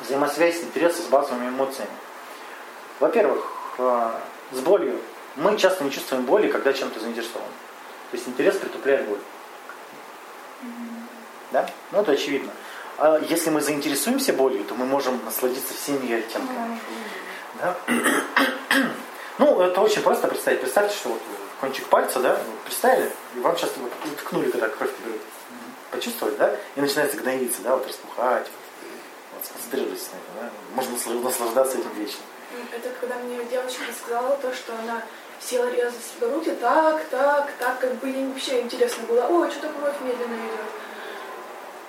взаимосвязь интереса с базовыми эмоциями. Во-первых, э, с болью. Мы часто не чувствуем боли, когда чем-то заинтересованы. То есть интерес притупляет боль. Да? Ну, это очевидно. А если мы заинтересуемся болью, то мы можем насладиться всеми ее оттенками. Да? Ну, это очень просто представить. Представьте, что вот кончик пальца, да, вот представили, и вам сейчас вот ткнули, когда кровь берут. Почувствовали, да? И начинается гноиться, да, вот распухать. Вот, сконцентрировались на этом, да? Можно наслаждаться этим вечно. Это когда мне девочка сказала то, что она села резать себе руки так, так, так, как бы ей вообще интересно было. Ой, что-то кровь медленно идет.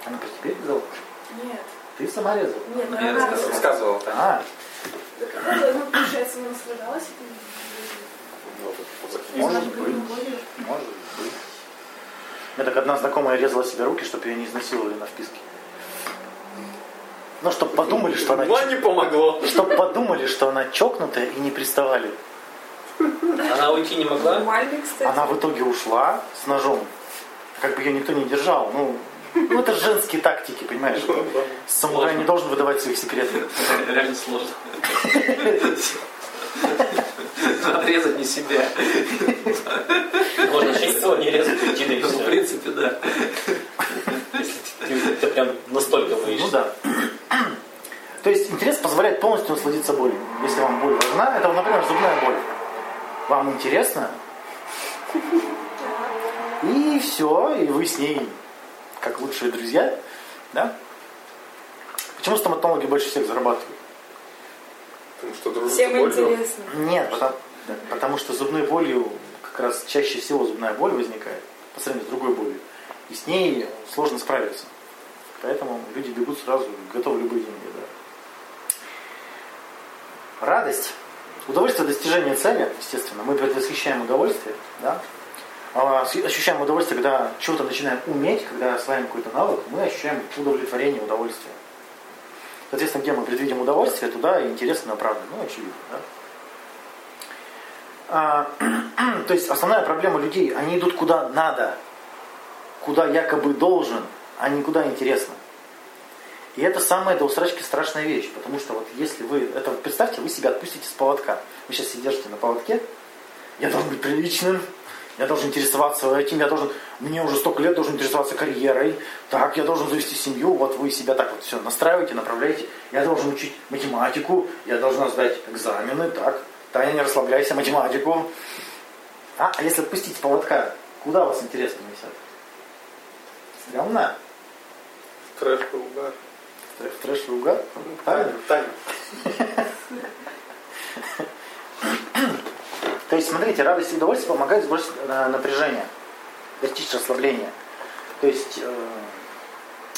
Она про тебя резала? Нет. Ты сама резала? Нет, Я она рассказывал, рассказывал так. А, Это, ну, получается, она наслаждалась этим. может быть. Может быть. У меня так одна знакомая резала себе руки, чтобы ее не изнасиловали на вписке. Ну, чтобы подумали, что она... Не помогло. Чтобы подумали, что она чокнутая и не приставали. Она уйти не могла? Нормальный, кстати. Она в итоге ушла с ножом. Как бы ее никто не держал. Ну, ну это женские тактики, понимаешь? Самурай не должен выдавать своих секретов. Реально сложно. Надо резать не себя. Можно никого не резать, и Ну, в принципе, да. Если ты, прям настолько боишься. Ну да. То есть интерес позволяет полностью насладиться болью. Если вам боль важна, это, например, зубная боль. Вам интересно? И все, и вы с ней как лучшие друзья. Да? Почему стоматологи больше всех зарабатывают? Потому что дружишь Всем интересно. Нет, потому, да, потому что зубной болью как раз чаще всего зубная боль возникает по сравнению с другой болью. И с ней сложно справиться. Поэтому люди бегут сразу, готовы любые деньги. Да. Радость. Удовольствие достижения цели, естественно. Мы предвосхищаем удовольствие. Да? А, Ощущаем удовольствие, когда чего-то начинаем уметь, когда осваиваем какой-то навык, мы ощущаем удовлетворение, удовольствие. Соответственно, где мы предвидим удовольствие, туда и интерес направлен. Ну, очевидно. Да? А, то есть основная проблема людей, они идут куда надо, куда якобы должен, а не куда интересно. И это самая до усрачки страшная вещь, потому что вот если вы, это представьте, вы себя отпустите с поводка. Вы сейчас сидите на поводке, я должен быть приличным, я должен интересоваться этим, я должен, мне уже столько лет должен интересоваться карьерой, так, я должен завести семью, вот вы себя так вот все настраиваете, направляете, я должен учить математику, я должна сдать экзамены, так, Таня, не расслабляйся, математику. А, а если отпустить поводка, куда вас интересно несет? Стрёмно? Трэш и угар. Трэш- трэш и угар? Таня? Таня. То есть, смотрите, радость и удовольствие помогают сбросить э, напряжение, достичь расслабления. То есть, э,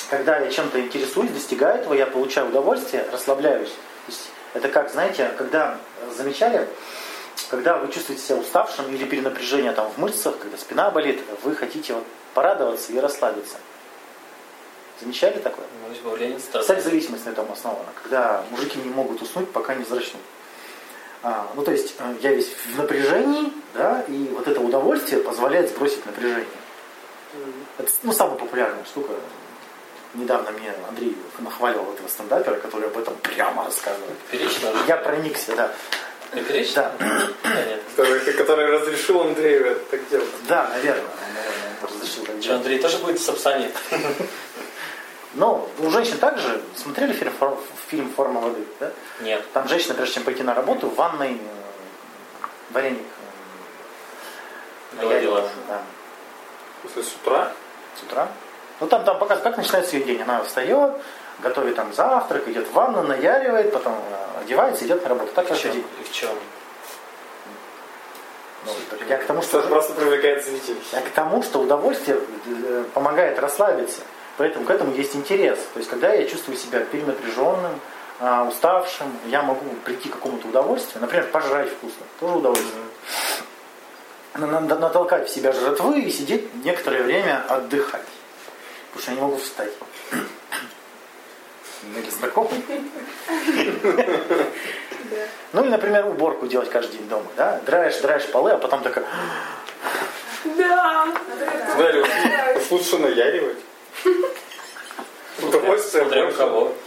когда я чем-то интересуюсь, достигаю этого, я получаю удовольствие, расслабляюсь. То есть, это как, знаете, когда э, замечали, когда вы чувствуете себя уставшим или перенапряжение там в мышцах, когда спина болит, вы хотите вот порадоваться и расслабиться. Замечали такое? Ну, стресса. Секс-зависимость на этом основана, когда мужики не могут уснуть, пока не взрачнут. А, ну, то есть э, я весь в напряжении, да, и вот это удовольствие позволяет сбросить напряжение. Это, ну, самая популярная штука. Недавно мне Андрей нахваливал этого стендапера, который об этом прямо рассказывает. Перечно? Я проникся, да. Ты перечно? Да. Который, который разрешил Андрею так делать. да наверное. разрешил так Что. Андрей тоже будет в Сапсане? Но у женщин также смотрели фильм, «Фор- фильм «Форма воды», да? Нет. Там женщина, прежде чем пойти на работу, в ванной э, вареник э, Доводила. наярила, да, с утра? с утра. Ну там, там показывают, как начинается ее день. Она встает, готовит там завтрак, идет в ванну, наяривает, потом э, одевается, идет на работу. Так В каждый чем? И в чем? Ну, я к тому, Что что, просто привлекает зрителей. я к тому, что удовольствие э, помогает расслабиться. Поэтому к этому есть интерес. То есть, когда я чувствую себя перенапряженным, а, уставшим, я могу прийти к какому-то удовольствию. Например, пожрать вкусно. Тоже удовольствие. На- на- Натолкать в себя жратвы и сидеть некоторое время отдыхать. Потому что я не могу встать. Или знакомый. Да. Ну или, например, уборку делать каждый день дома. Да? Драешь, драешь полы, а потом такая... Да. Уж лучше наяривать. Удовольствие.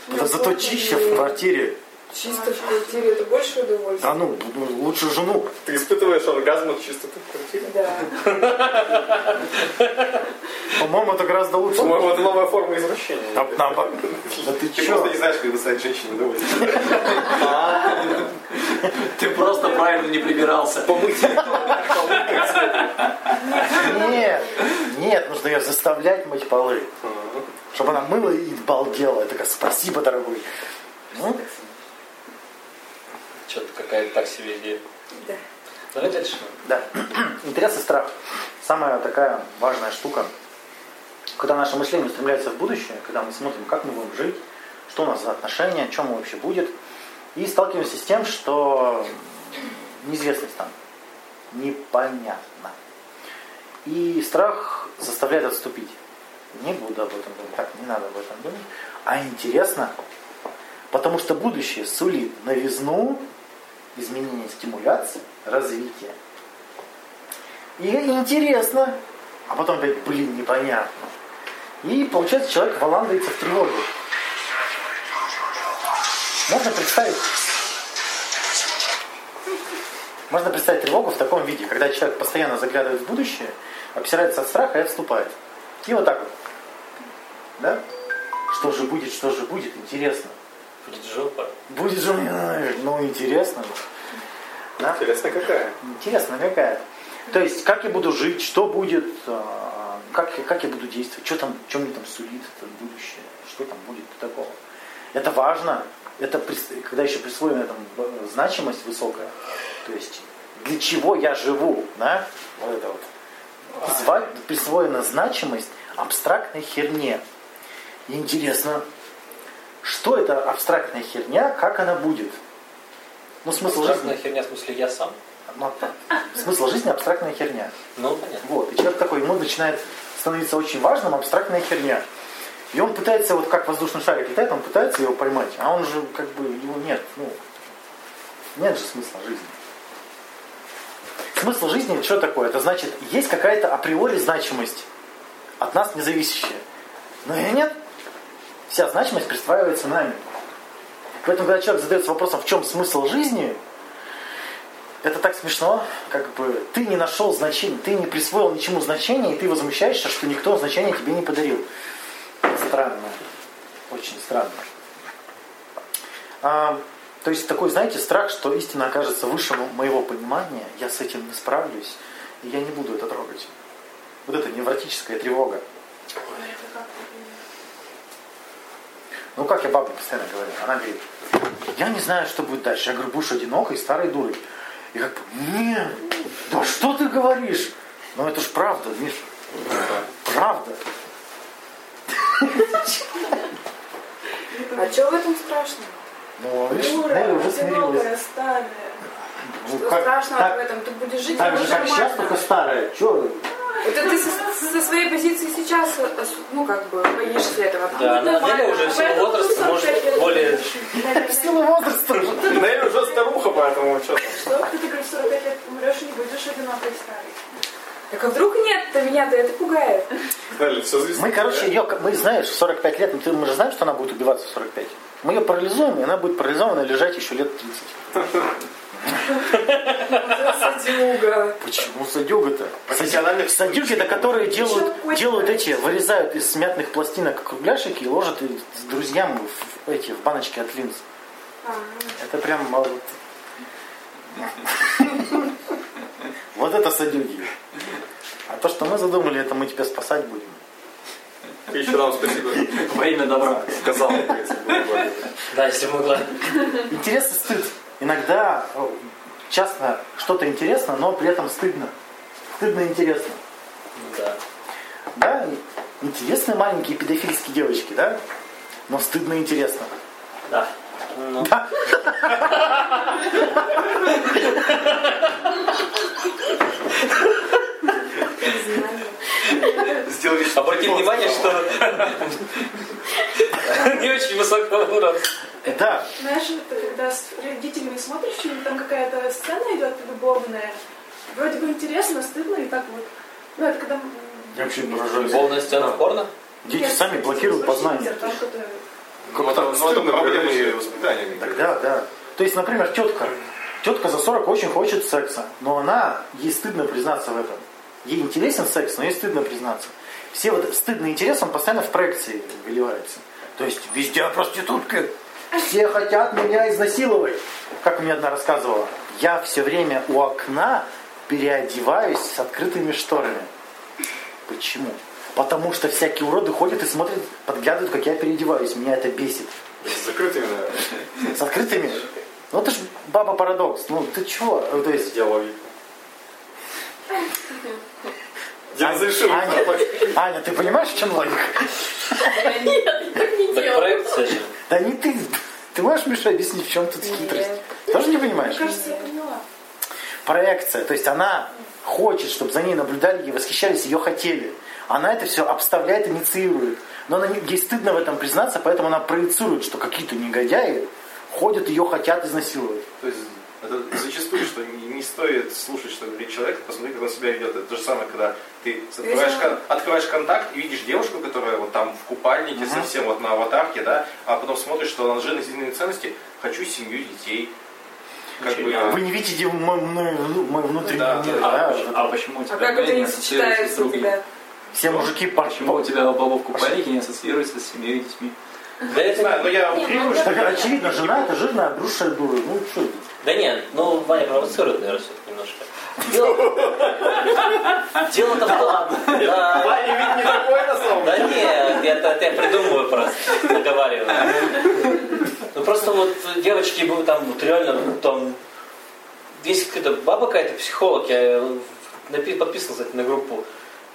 Да зато чище в квартире. Чисто в квартире это больше удовольствия. Да ну, ну, лучше жену. Ты испытываешь оргазм от чистоты в квартире? Да. По-моему, это гораздо лучше. По-моему, это новая форма извращения. Да, ты Ты просто не знаешь, как доставить женщине удовольствие. Ты просто правильно не прибирался. Нет, нет, нужно ее заставлять мыть полы. Чтобы она мыла и балдела. Я такая, спасибо, дорогой. Ну, Что-то какая-то так себе идея. Да. Давай дальше. Да. Интерес и страх. Самая такая важная штука. Когда наше мышление устремляется в будущее, когда мы смотрим, как мы будем жить, что у нас за отношения, чем мы вообще будет, и сталкиваемся с тем, что неизвестность там непонятно. И страх заставляет отступить. Не буду об этом думать, так, не надо об этом думать. А интересно, потому что будущее сулит новизну, изменение стимуляции, развитие. И интересно, а потом опять, блин, непонятно. И получается, человек валандается в тревогу. Можно представить, можно представить тревогу в таком виде, когда человек постоянно заглядывает в будущее, обсирается от страха и отступает. И вот так вот. Да? Что же будет, что же будет, интересно. Будет жопа. Будет мне, ну, интересно. Да? Интересно, какая? Интересно какая. То есть, как я буду жить, что будет, а, как, как я буду действовать, что там, что мне там сулит это будущее, что там будет такого. Это важно, это когда еще присвоена там значимость высокая. То есть, для чего я живу, да? Вот это вот. Присвоена значимость абстрактной херне. Интересно, что это абстрактная херня, как она будет? Ну, смысл жизни. Страшная херня, в смысле я сам? Ну, смысл жизни абстрактная херня. Ну, понятно. Вот. И человек такой, ему начинает становиться очень важным абстрактная херня. И он пытается, вот как воздушный шарик летает, он пытается его поймать, а он же как бы, его нет. Ну, нет же смысла жизни. Смысл жизни что такое? Это значит, есть какая-то априори значимость от нас независящая. Но ее нет. Вся значимость присваивается нами. Поэтому, когда человек задается вопросом, в чем смысл жизни, это так смешно, как бы ты не нашел значения, ты не присвоил ничему значения, и ты возмущаешься, что никто значения тебе не подарил. Странно. Очень странно. А, то есть такой, знаете, страх, что истина окажется выше мо- моего понимания, я с этим не справлюсь, и я не буду это трогать. Вот это невротическая тревога. Ну, как я бабе постоянно говорю, она говорит, я не знаю, что будет дальше. Я говорю, будешь одинокой, старой дурой. И как бы, нет, да что ты говоришь? Ну, это ж правда, Миша. Правда. А что в этом страшного? Ну, видишь, Дура, уже одинокая, старая. Ну, Что как- страшного так- в этом? Ты будешь жить Так и же, как сейчас, только старая. Че? Это ты со, со своей позиции сейчас, э, ну, как бы, боишься этого. Да, она нормально. Неля уже в силу возраста может более... В силу возраста. Нелли уже старуха, поэтому что Что? Ты, говоришь, 45 лет умрешь и не будешь одинокой старой. Так а вдруг нет-то меня-то это пугает? Мы, короче, ее, мы, знаешь, в 45 лет, ты- мы же знаем, что она будет убиваться в 45. Мы ее парализуем, и она будет парализована лежать еще лет 30. Садюга. Почему садюга-то? Профессиональных Садюги, это которые делают, делают эти, вырезают из смятных пластинок кругляшики и ложат их с друзьям в эти, в баночки от линз. А, Это прям а, вот... Вот это садюги. А то, что мы задумали, это мы тебя спасать будем. Еще нам спасибо Во имя добра. сказал. Да, если могла. Интерес и стыд. Иногда э, часто что-то интересно, но при этом стыдно. Стыдно и интересно. Да. Да, интересные маленькие педофильские девочки, да? Но стыдно и интересно. Да. Ну, Да. Сделали что Обрати внимание, что не очень высокого уровня. Да, Знаешь, это когда с родителями смотришь фильм, там какая-то сцена идет любовная. Вроде бы интересно, стыдно и так вот. Ну, это когда... Я вообще поражаюсь. Любовная сцена в порно? Дети Нет, сами блокируют познание. там, которые- Ну, Как это, ну, это проблемы говорить. воспитания. мне Так кажется. да, да. То есть, например, тетка. Тетка за 40 очень хочет секса, но она, ей стыдно признаться в этом. Ей интересен секс, но ей стыдно признаться. Все вот стыдный интерес, он постоянно в проекции выливается. То есть везде проститутка. Все хотят меня изнасиловать. Как мне одна рассказывала. Я все время у окна переодеваюсь с открытыми шторами. Почему? Потому что всякие уроды ходят и смотрят, подглядывают, как я переодеваюсь. Меня это бесит. С закрытыми, наверное. С открытыми? Ну ты ж баба парадокс. Ну ты чего? Ну, То есть, Я. Я разрешил. Аня, Аня, ты понимаешь, в чем логика? Нет, так не делаю. Да не ты. Ты можешь, Миша, объяснить, в чем тут хитрость? Тоже не понимаешь? Мне кажется, я поняла. Проекция. То есть она хочет, чтобы за ней наблюдали, ей восхищались, ее хотели. Она это все обставляет, инициирует. Но она, не- ей стыдно в этом признаться, поэтому она проецирует, что какие-то негодяи ходят, ее хотят изнасиловать. То есть это зачастую, что не, стоит слушать, что говорит человек, посмотри, как он себя ведет. Это то же самое, когда ты открываешь, кон- открываешь контакт и видишь девушку, которая вот там в купальнике, совсем вот на аватарке, да, а потом смотришь, что она жизненные ценности, хочу семью, детей. Как бы, Вы не видите мой, мой- мой внутренний Да, мир, да, да? А, почему- а почему у тебя А как это не ассоциируется с сочетается у другим? тебя? Все мужики Почему у по... тебя баба в купальнике не ассоциируется с семьей и детьми? Да это знаю, но я утрирую, ну, что Так очевидно, жена это жирная, обрушая дура. Ну что это? Да нет, ну Ваня провоцирует, наверное, все-таки немножко. Дело... Дело-то в том... Да, Ваня ведь не такой на самом да нет, я, это я придумываю просто, наговариваю. Ну просто вот девочки будут там вот реально там... Есть какая-то баба какая-то, психолог, я кстати, на группу.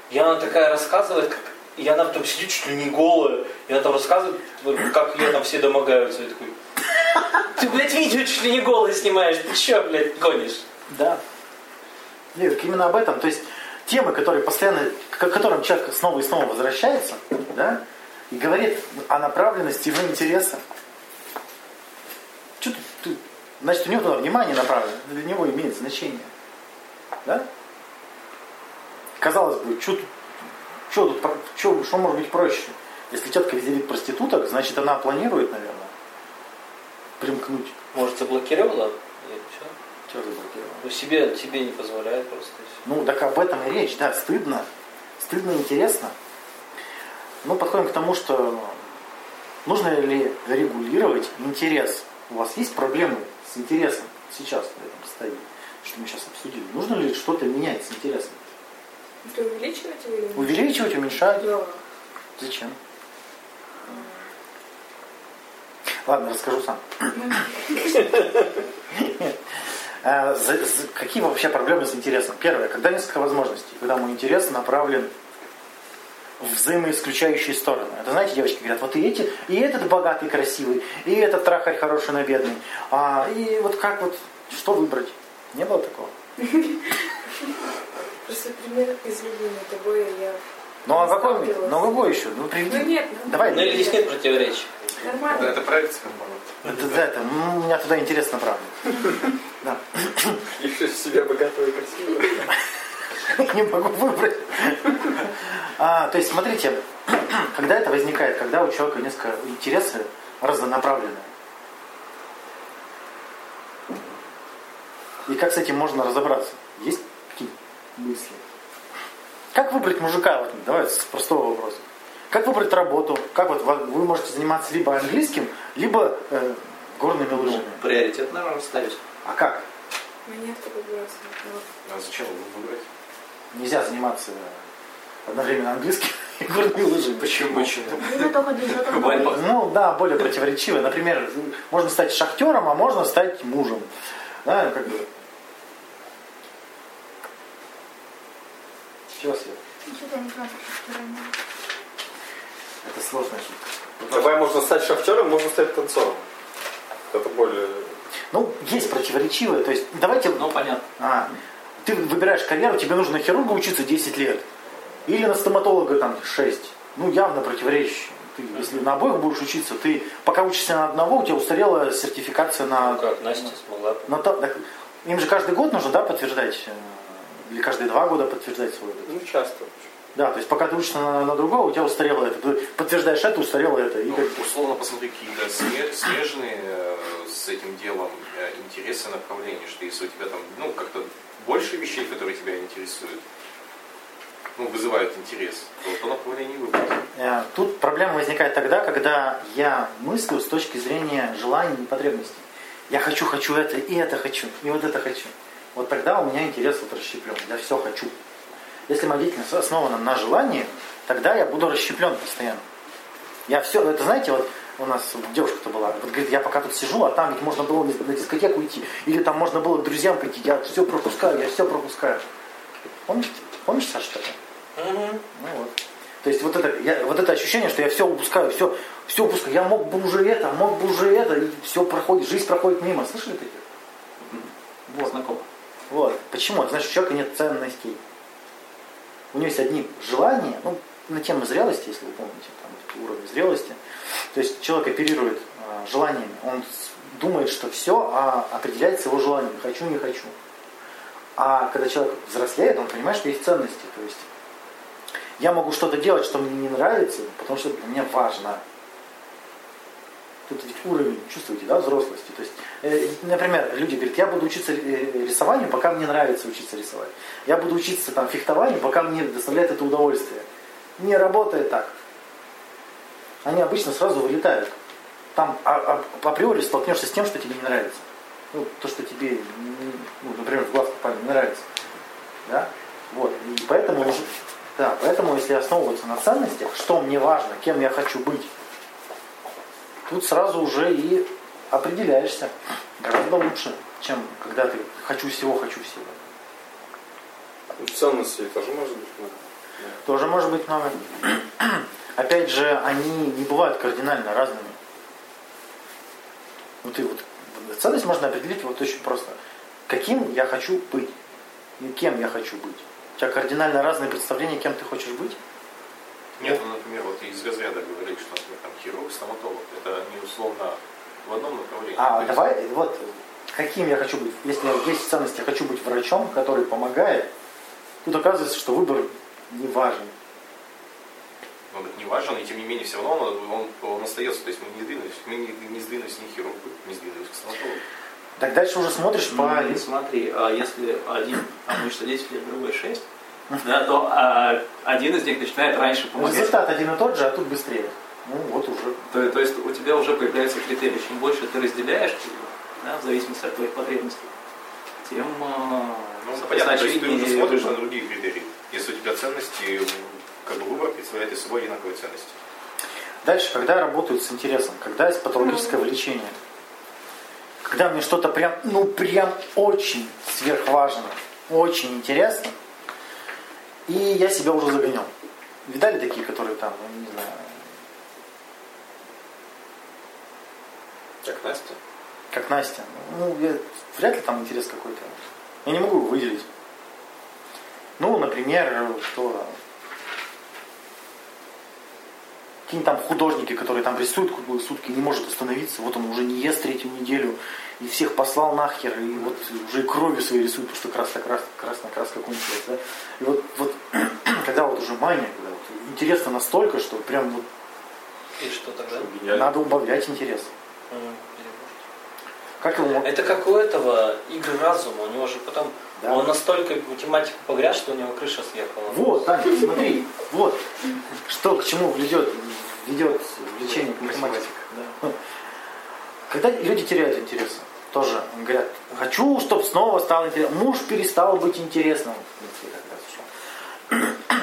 И она такая рассказывает, как... И она там сидит чуть ли не голая. И она там рассказывает, как ее там все домогаются. Я такой, ты, блядь, видео чуть ли не голый снимаешь. Ты че, блядь, гонишь? Да. Нет, именно об этом. То есть темы, которые постоянно, к которым человек снова и снова возвращается, да, и говорит о направленности его интереса. Что тут, тут- Значит, у него туда внимание направлено, для него имеет значение. Да? Казалось бы, что тут, что тут, что, что может быть проще? Если тетка видит проституток, значит она планирует, наверное, примкнуть. Может, заблокировала? Нет, что? Что заблокировала? Ну, себе, тебе не позволяет просто. Ну, так об этом и речь, да, стыдно. Стыдно и интересно. Ну, подходим к тому, что нужно ли регулировать интерес. У вас есть проблемы с интересом сейчас в этом состоянии, что мы сейчас обсудили? Нужно ли что-то менять с интересом? Ты увеличивать или нет? Увеличивать, уменьшать? Да. Зачем? Ладно, расскажу сам. За- Какие вообще проблемы с интересом? Первое, когда несколько возможностей, когда мой интерес направлен в взаимоисключающие стороны. Это знаете, девочки говорят, вот и эти, и этот богатый, красивый, и этот трахарь хороший, на бедный. А, и вот как вот, что выбрать? Не было такого? Просто пример из любви на тобой я Ну а какой, ну какой еще? Ну приведи. Ну нет, ну, Давай. Ну, или здесь нет противоречий. Нормально. это проекция, по-моему. Это, да, это, м, у меня туда интерес направлен. Да. Еще себя богатого и красивого. Не могу выбрать. А, то есть, смотрите, когда это возникает, когда у человека несколько интересы разнонаправленные. И как с этим можно разобраться? Есть мысли? Как выбрать мужика? Вот, давай с простого вопроса. Как выбрать работу? Как вот вы можете заниматься либо английским, либо э, горными лыжами? Приоритет, наверное, расставить. А как? Мне. А зачем его выбрать? Нельзя заниматься одновременно английским и горными лыжами. Почему? Почему? Ну. Ну да, более противоречивые. Например, можно стать шахтером, а можно стать мужем. Да, ну, как бы. Чего, Свет? Что-то я не знаю, Это сложная шутка. Давай можно стать шахтером, можно стать танцором. Это более... Ну, есть противоречивые. То есть, давайте... Ну, понятно. А, ты выбираешь карьеру, тебе нужно на хирурга учиться 10 лет. Или на стоматолога там 6. Ну, явно противоречащие. Ты, если на обоих будешь учиться, ты пока учишься на одного, у тебя устарела сертификация на Ну как, Настя смогла. Так, им же каждый год нужно, да, подтверждать, э, или каждые два года подтверждать свой. Ну, часто. Да, то есть пока ты учишься на, на другого, у тебя устарело это. Ты подтверждаешь это, устарело это. И Ну, как- условно посмотри какие-то сме- смежные э, с этим делом э, интересы направления, что если у тебя там, ну, как-то больше вещей, которые тебя интересуют, ну, вызывают интерес, то то направление выбрать. Э, Тут проблема возникает тогда, когда я мыслю с точки зрения желаний и потребностей. Я хочу, хочу это, и это хочу, и вот это хочу. Вот тогда у меня интерес вот расщеплен. Я все хочу. Если моя деятельность основана на желании, тогда я буду расщеплен постоянно. Я все, это знаете, вот у нас девушка-то была, вот говорит, я пока тут сижу, а там ведь можно было на дискотеку идти, или там можно было к друзьям пойти, я все пропускаю, я все пропускаю. Помните? Помнишь, Саша, такое? Мгм. Ну вот. То есть вот это, я, вот это ощущение, что я все упускаю, все, все упускаю. Я мог бы уже это, мог бы уже это, и все проходит, жизнь проходит мимо. Слышали такие? Вот. Знакомо. Вот. Почему? Это значит, у человека нет ценностей. У него есть одни желания, ну, на тему зрелости, если вы помните, там уровни зрелости. То есть человек оперирует э, желаниями. Он думает, что все а определяется его желанием. Хочу, не хочу. А когда человек взрослеет, он понимает, что есть ценности. То есть я могу что-то делать, что мне не нравится, потому что для меня важно. Тут ведь уровень, чувствуете, да, взрослости. То есть, э, например, люди говорят, я буду учиться э, рисованию, пока мне нравится учиться рисовать. Я буду учиться там фехтованию, пока мне доставляет это удовольствие. Не работает так. Они обычно сразу вылетают. Там а- а- априори столкнешься с тем, что тебе не нравится. Ну, то, что тебе, ну, например, в глаз попали, не нравится. Да? Вот. И поэтому, да, поэтому, если основываться на ценностях, что мне важно, кем я хочу быть, тут сразу уже и определяешься гораздо лучше, чем когда ты хочу всего, хочу всего. Ценностей тоже может быть много. Тоже может быть много. Опять же, они не бывают кардинально разными. Вот и вот ценность можно определить вот очень просто. Каким я хочу быть и кем я хочу быть. У тебя кардинально разные представления, кем ты хочешь быть. Нет, ну, например, вот из разряда говорили, что, например, там хирург, стоматолог, это не условно в одном направлении. А есть- давай, вот каким я хочу быть. Если есть ценность, я хочу быть врачом, который помогает, тут оказывается, что выбор не важен. Он говорит, не важен, и тем не менее все равно он, он, он остается. То есть мы не сдвинулись, мы не, не сдвинулись ни к хирургу, не сдвинулись к стоматологу. Так дальше уже смотришь по... Ну, смотри, а если один, а мышца 10 лет, другой 6, да, то а, один из них начинает раньше помогать. Результат один и тот же, а тут быстрее. Ну вот уже. То, то есть у тебя уже появляются критерии. Чем больше ты разделяешь, да, в зависимости от твоих потребностей, тем а, Ну, понятно, то есть ты уже смотришь на другие критерии. Если у тебя ценности, как бы выбор представляет из собой одинаковые ценности. Дальше, когда работают с интересом, когда есть патологическое влечение, когда мне что-то прям, ну прям очень сверхважно, очень интересно, и я себя уже загонял. Видали такие, которые там, ну, не знаю, Как Настя. как Настя. Ну, я- вряд ли там интерес какой-то. Я не могу его выделить. Ну, например, что какие-нибудь там художники, которые там рисуют круглые сутки, не может остановиться. Вот он уже не ест третью неделю и всех послал нахер, и вот уже и кровью своей рисует, потому что красная, красная краска кончилась. Да? И вот, вот когда вот уже мания, когда вот интересно настолько, что прям вот И что тогда? Надо убавлять интерес. Как его Это как у этого игры разума. У него же потом Да. он настолько в математику погряз, что у него крыша съехала. Вот, так, смотри, вот, что к чему ведет, ведет влечение к математике. Да. Когда люди теряют интерес, тоже говорят, хочу, чтобы снова стало интересно. Муж перестал быть интересным.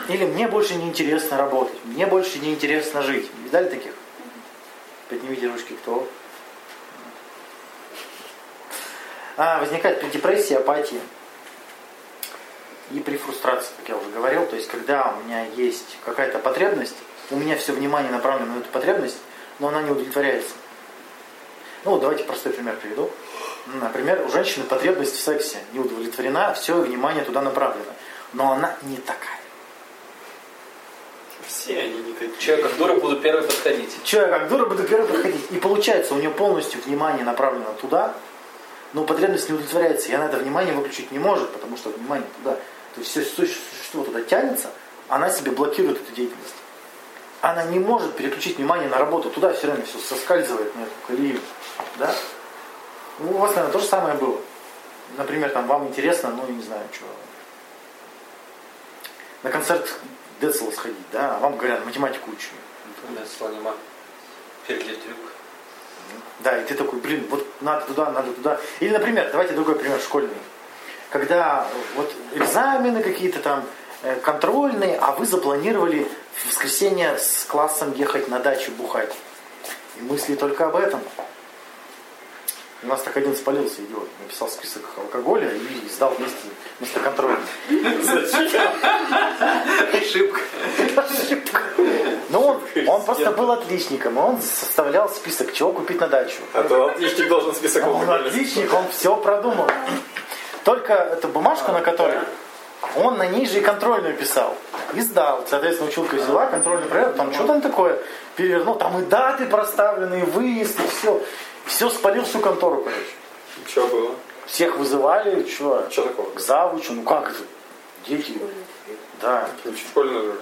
Или мне больше не интересно работать, мне больше не интересно жить. Видали таких? Поднимите ручки, кто? А, возникает при депрессии, апатии и при фрустрации, как я уже говорил. То есть, когда у меня есть какая-то потребность, у меня все внимание направлено на эту потребность, но она не удовлетворяется. Ну, вот давайте простой пример приведу. Например, у женщины потребность в сексе не удовлетворена, все внимание туда направлено. Но она не такая. Все они не такие. Че, я как дура буду первый подходить. Че, я как дура буду первый подходить. И получается, у нее полностью внимание направлено туда, но потребность не удовлетворяется, и она это внимание выключить не может, потому что внимание туда, то есть все существо туда тянется, она себе блокирует эту деятельность. Она не может переключить внимание на работу. Туда все время все соскальзывает на эту колею. Да? Ну, у вас, наверное, то же самое было. Например, там вам интересно, ну, я не знаю, что. На концерт Децла сходить, да, а вам говорят, математику учу. Децла нема. Переклетрюк. Да, и ты такой, блин, вот надо туда, надо туда. Или, например, давайте другой пример школьный. Когда вот экзамены какие-то там э, контрольные, а вы запланировали в воскресенье с классом ехать на дачу бухать. И мысли только об этом. У нас так один спалился, идиот. Написал список алкоголя и сдал вместе, вместо контроля. Ошибка. Ну, он, он просто был отличником, и он составлял список, чего купить на дачу. А то отличник должен список Он алкоголя отличник, он все продумал. Только эту бумажку, на которой он на ней же и контрольную писал. И сдал. Соответственно, училка взяла, контрольный проверил, там что там такое перевернул, там и даты проставлены, и выезд, и все. Все спалил всю контору, короче. Что было? Всех вызывали, что? Что такого? К завучу, ну как это? Дети. Да. Школьная же.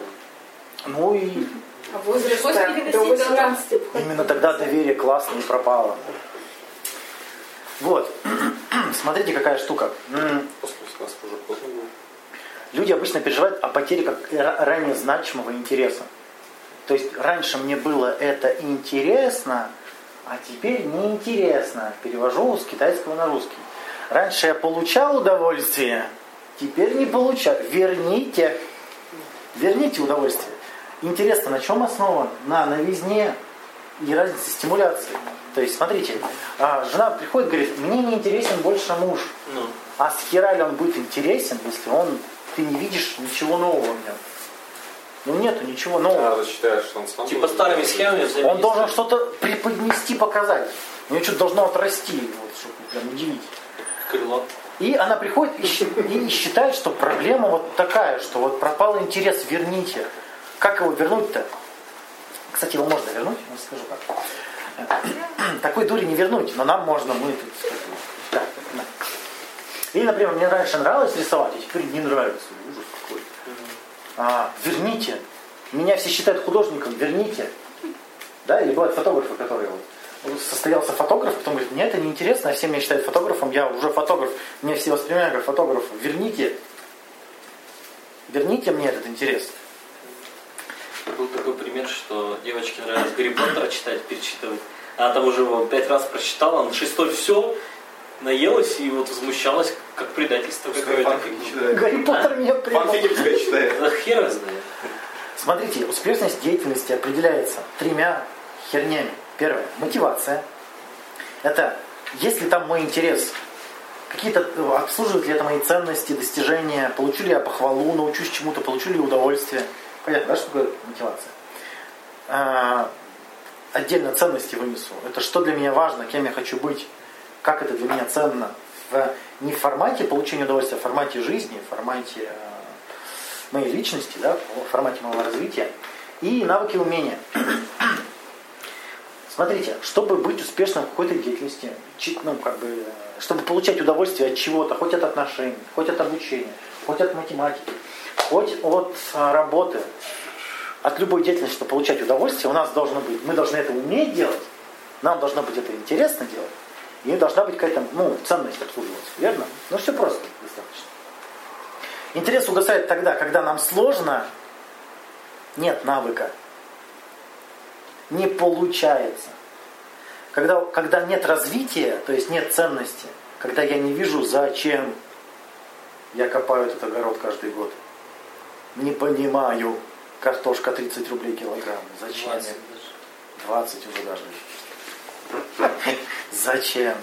Ну и А возраст до 90 18. именно тогда доверие классно и пропало. Вот. Смотрите, какая штука. М, После 18 уже поздно было. Люди обычно переживают о потере как ра- ранее значимого интереса. То есть раньше мне было это интересно, а теперь неинтересно. Перевожу с китайского на русский. Раньше я получал удовольствие, теперь не получаю. Верните. Верните удовольствие. Интересно, на чем основан? На новизне и разнице стимуляции. То есть, смотрите, а, жена приходит и говорит, мне не интересен больше муж. Ну. А с хера ли он будет интересен, если он, ты не видишь ничего нового в нем? Ну нету ничего нового. А, ты считаешь, что он сам... Типа будет? старыми схемами Он должен что-то преподнести, показать. У него что-то должно отрасти, вот, чтобы прям удивить. Крыло. И она приходит и, и считает, что проблема вот такая, что вот пропал интерес, верните. Как его вернуть-то? Кстати, его можно вернуть, я скажу как. Такой дури не вернуть, но нам можно, мы тут так, да. Или, например, мне раньше нравилось рисовать, а теперь не нравится. Ужас какой. А, верните. Меня все считают художником, верните. Да, или бывают фотографы, которые вот состоялся фотограф, потом говорит, мне это неинтересно, а все меня считают фотографом, я уже фотограф, меня все воспринимают как фотографа. Верните, верните мне этот интерес. Был такой пример, что девочке нравилось Гарри Поттера читать, перечитывать. Она там уже его пять раз прочитала, на шестой все, наелась и вот возмущалась, как предательство какое-то. Гарри Поттер меня принял. Фанфики пускай читает. Да хер знает. Смотрите, успешность деятельности определяется тремя хернями. Первое – мотивация. Это есть ли там мой интерес, какие-то э, обслуживают ли это мои ценности, достижения, получу ли я похвалу, научусь чему-то, получу ли удовольствие. Понятно, да, что такое мотивация? А, отдельно ценности вынесу. Это что для меня важно, кем я хочу быть, как это для меня ценно. В, не в формате получения удовольствия, а в формате жизни, в формате э, моей личности, да, в формате моего развития. И навыки и умения. Смотрите, чтобы быть успешным в какой-то деятельности, ну, как бы, э, чтобы получать удовольствие от чего-то, хоть от отношений, хоть от обучения, хоть от математики, хоть от а, работы, от любой деятельности, чтобы получать удовольствие, у нас должно быть, мы должны это уметь делать, нам должно быть это интересно делать, и должна быть какая-то ну, ценность обслуживаться, верно? Ну все просто достаточно. Интерес угасает тогда, когда нам сложно, нет навыка, не получается. Когда, когда нет развития, то есть нет ценности, когда я не вижу, зачем я копаю этот огород каждый год. Не понимаю, картошка 30 рублей килограмм. Зачем? 20 я- даже. 20 уже даже. Зачем?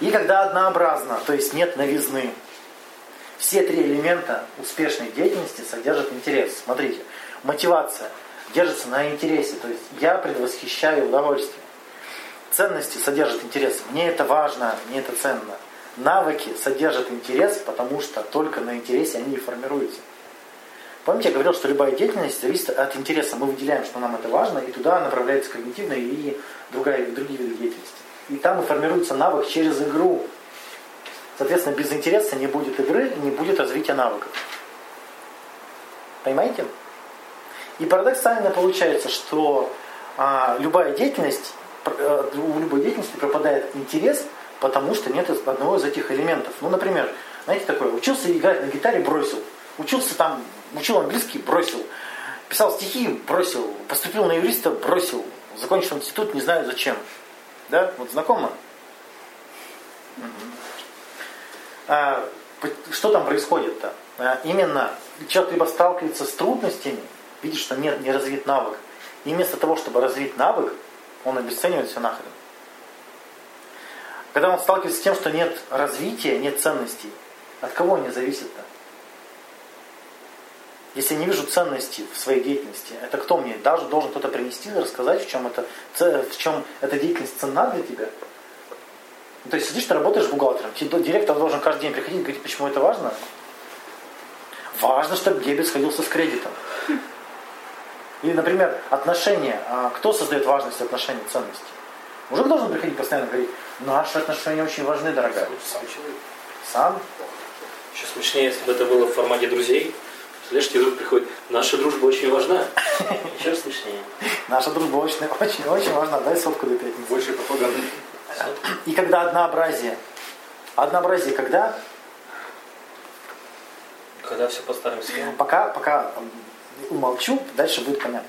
И когда однообразно, то есть нет новизны. Все три элемента успешной деятельности содержат интерес. Смотрите, мотивация держится на интересе, то есть я предвосхищаю удовольствие. Ценности содержат интерес. Мне это важно, мне это ценно. Навыки содержат интерес, потому что только на интересе они и формируются. Помните, я говорил, что любая деятельность зависит от интереса. Мы выделяем, что нам это важно, и туда направляется когнитивная и другая, другие виды деятельности. И там и формируется навык через игру. Соответственно, без интереса не будет игры, не будет развития навыков. Понимаете? И парадоксально получается, что а, любая деятельность, э, у любой деятельности пропадает интерес, потому что нет одного из этих элементов. Ну, например, знаете такое, учился играть на гитаре, бросил. Учился там, учил английский, бросил. Писал стихи, бросил. Поступил на юриста, бросил. Закончил институт, не знаю зачем. Да? Вот знакомо? А, что там происходит-то? А, именно человек либо сталкивается с трудностями, видит, что нет, не развит навык. И вместо того, чтобы развить навык, он обесценивает все нахрен. Когда он сталкивается с тем, что нет развития, нет ценностей, от кого они зависят-то? Если не вижу ценности в своей деятельности, это кто мне? Даже должен кто-то принести и рассказать, в чем, это, в чем эта деятельность ценна для тебя. Ну, то есть сидишь, ты работаешь бухгалтером, директор должен каждый день приходить и говорить, почему это важно. Важно, чтобы дебет сходился с кредитом. Или, например, отношения. А кто создает важность отношений, ценности? Мужик должен приходить постоянно и говорить, наши отношения очень важны, дорогая. Сам человек. Сам? Еще смешнее, если бы это было в формате друзей. Тебе вдруг приходит, наша дружба очень важна. Еще смешнее. Наша дружба очень, очень, очень важна. Дай сотку до пятницы. Больше пропаганды. И когда однообразие. Однообразие когда? Когда все по старым схемам. Пока, пока умолчу, дальше будет понятно.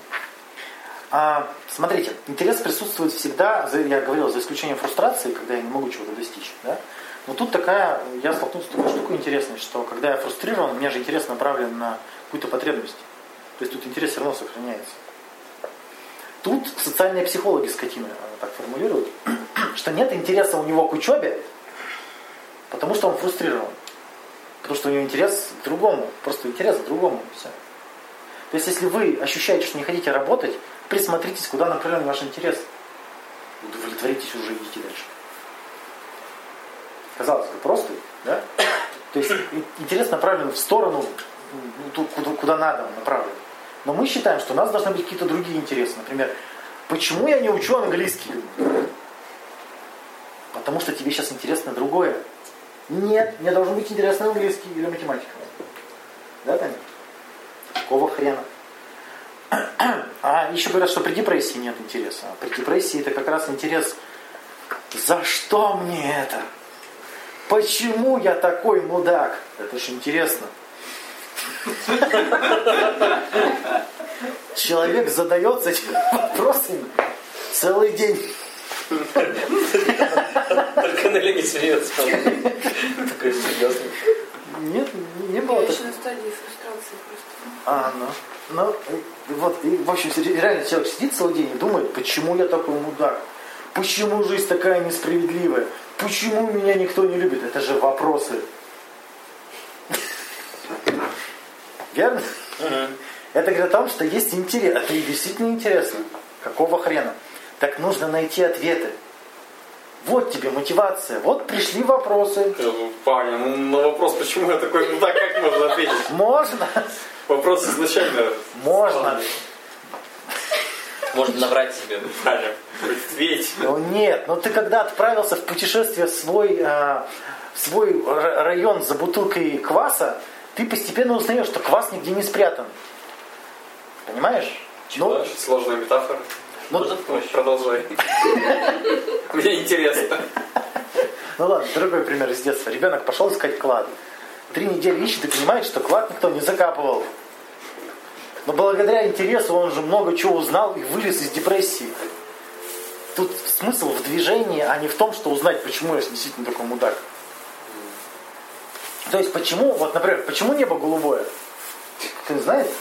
А, смотрите, интерес присутствует всегда, я говорил, за исключением фрустрации, когда я не могу чего-то достичь. Да? Но тут такая, я столкнулся с такой штукой интересной, что когда я фрустрирован, у меня же интерес направлен на какую-то потребность. То есть тут интерес все равно сохраняется. Тут социальные психологи скотины так формулируют, что нет интереса у него к учебе, потому что он фрустрирован. Потому что у него интерес к другому. Просто интерес к другому. Все. То есть, если вы ощущаете, что не хотите работать, присмотритесь, куда направлен ваш интерес. Удовлетворитесь уже, идите дальше. Казалось бы, просто, да? То есть интерес направлен в сторону, куда, куда надо направлен. Но мы считаем, что у нас должны быть какие-то другие интересы. Например, почему я не учу английский? Потому что тебе сейчас интересно другое. Нет, мне должен быть интересно английский или математика. Да, Таня? Какого хрена? А еще говорят, что при депрессии нет интереса. А при депрессии это как раз интерес, за что мне это? Почему я такой мудак? Это же интересно. Человек задается этими вопросами целый день. Только на Лене серьезно. Такой серьезный. Нет, не было Я еще на стадии фрустрации просто. А, ну. Ну, вот, и, в общем, реально человек сидит целый день и думает, почему я такой мудак? Почему жизнь такая несправедливая? Почему меня никто не любит? Это же вопросы. Верно? Это говорит о том, что есть интерес. Это и действительно интересно. Какого хрена? Так нужно найти ответы. Вот тебе мотивация. Вот пришли вопросы. Парня, ну на вопрос, почему я такой, ну так как можно ответить? Можно? Вопрос изначально. Можно. Можно наврать себе. Правильно. Ответь. Ну нет, ну ты когда отправился в путешествие в свой, а, в свой район за бутылкой кваса, ты постепенно узнаешь, что квас нигде не спрятан. Понимаешь? Ну, Сложная метафора. ну, Продолжай. Мне интересно. ну ладно, другой пример из детства. Ребенок пошел искать клад. Три недели ищет и понимает, что клад никто не закапывал. Но благодаря интересу он же много чего узнал и вылез из депрессии. Тут смысл в движении, а не в том, что узнать, почему я действительно такой мудак. То есть почему, вот, например, почему небо голубое? Ты знаешь?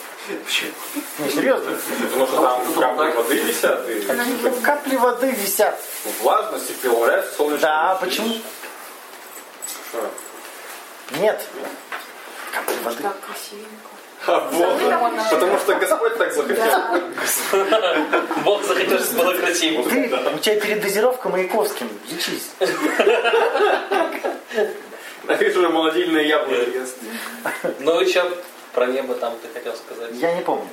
Не, серьезно. Потому что там капли воды висят, и Капли воды висят. влажность и преломляется солнечный Да, луч. почему? Что? Нет. Капли воды. Так красивенько. А, вот. Потому что Господь так захотел. Бог захотел, чтобы было красиво. Ты, у тебя передозировка Маяковским. Лечись. А ты же молодильные яблоки ест. Ну еще про небо там ты хотел сказать. Я не помню.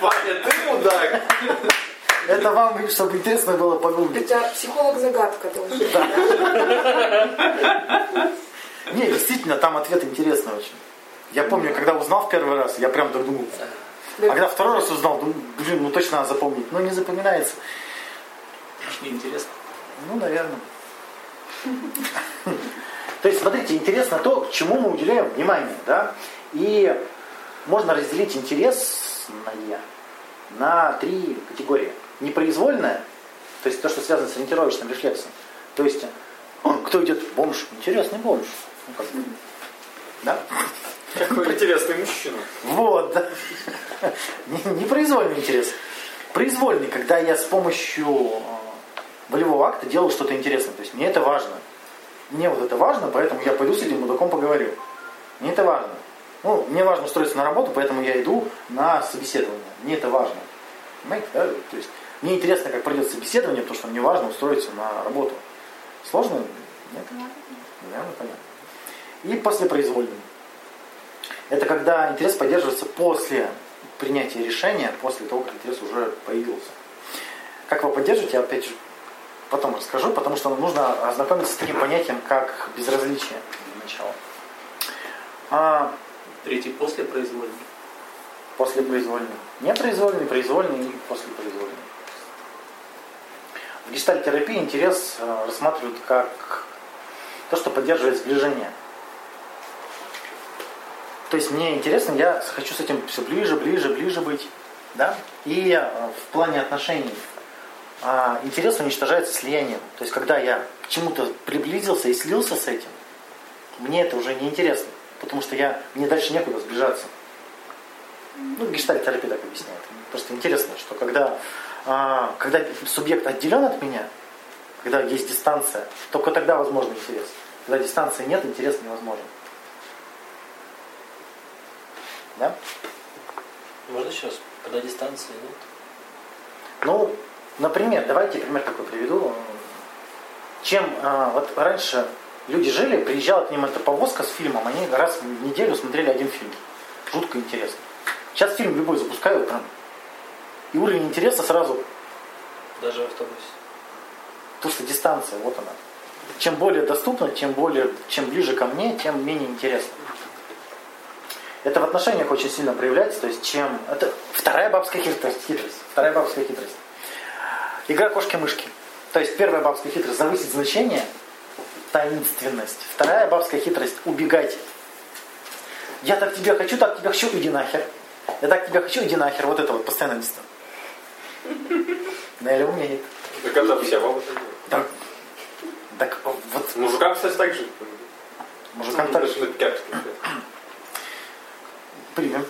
Ваня, ты мудак. Это вам, чтобы интересно было погуглить. Это психолог-загадка должен. Не, действительно, там ответ интересный очень. Я помню, когда узнал в первый раз, я прям так думал. А когда второй раз узнал, думаю, блин, ну точно надо запомнить. Но не запоминается. Неинтересно. Ну, наверное. То есть, смотрите, интересно то, к чему мы уделяем внимание, да? И можно разделить интересное на три категории. Непроизвольное, то есть то, что связано с ориентировочным рефлексом. То есть, кто идет? Бомж. Интересный бомж. Ну, как бы. Да? Какой интересный мужчина. Вот, да. Не- Непроизвольный интерес. Произвольный, когда я с помощью э, волевого акта делаю что-то интересное. То есть мне это важно. Мне вот это важно, поэтому я пойду с этим мудаком поговорю. Мне это важно. Ну, мне важно устроиться на работу, поэтому я иду на собеседование. Мне это важно. Понимаете, да? То есть мне интересно, как пройдет собеседование, потому что мне важно устроиться на работу. Сложно? Нет? Наверное, понятно. И послепроизвольный. Это когда интерес поддерживается после принятия решения, после того, как интерес уже появился. Как вы поддержите, я опять же потом расскажу, потому что нужно ознакомиться с таким понятием, как безразличие для начала. А, Третий после произвольный. Послепроизвольный. Непроизвольный, произвольный и послепроизвольный. В гештальтерапии интерес э, рассматривают как то, что поддерживает сближение. То есть мне интересно, я хочу с этим все ближе, ближе, ближе быть. Да? И э, в плане отношений а, интерес уничтожается слиянием. То есть когда я к чему-то приблизился и слился с этим, мне это уже не интересно, потому что я, мне дальше некуда сближаться. Ну, гештальт-терапия так объясняет. Просто интересно, что когда, а, когда субъект отделен от меня, когда есть дистанция, только тогда возможен интерес. Когда дистанции нет, интерес невозможен. Да? Можно раз? Когда дистанции нет? Ну, например, давайте пример такой приведу. Чем а, вот раньше люди жили, приезжала к ним эта повозка с фильмом, они раз в неделю смотрели один фильм. Жутко интересно. Сейчас фильм любой запускают прям. И уровень интереса сразу, Даже в автобусе. потому что дистанция, вот она. Чем более доступно, тем более, чем ближе ко мне, тем менее интересно. Это в отношениях очень сильно проявляется, то есть чем... Это вторая бабская хитрость. хитрость. Вторая бабская хитрость. Игра кошки-мышки. То есть первая бабская хитрость завысить значение, таинственность. Вторая бабская хитрость убегать. Я так тебя хочу, так тебя хочу, иди нахер. Я так тебя хочу, иди нахер. Вот это вот постоянно Наверное, умеет. Так это все бабы так. Так, вот Мужикам, кстати, так же. мужикам так пикапе сказать. Примем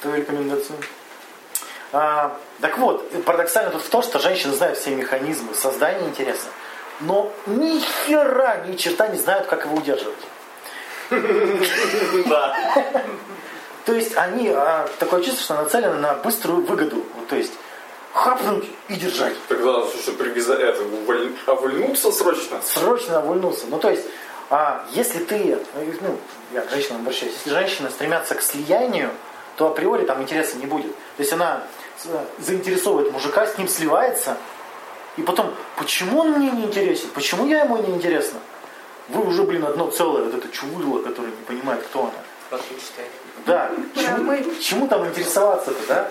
твою рекомендацию. А, так вот, парадоксально тут в том, что женщины знают все механизмы создания интереса, но ни хера, ни черта не знают, как его удерживать. Да. То есть они, а, такое чувство, что нацелены на быструю выгоду. То есть хапнуть и держать. Тогда, слушай, привяза... это, уволь- овольнуться срочно. Срочно увольнулся. Ну, то есть, а, если ты, ну, я к женщинам обращаюсь, если женщины стремятся к слиянию, то априори там интереса не будет. То есть она заинтересовывает мужика, с ним сливается, и потом, почему он мне не интересен? Почему я ему не интересна? Вы уже, блин, одно целое, вот это чувырло, которое не понимает, кто она. Фактически. Да, чему, чему там интересоваться-то, да?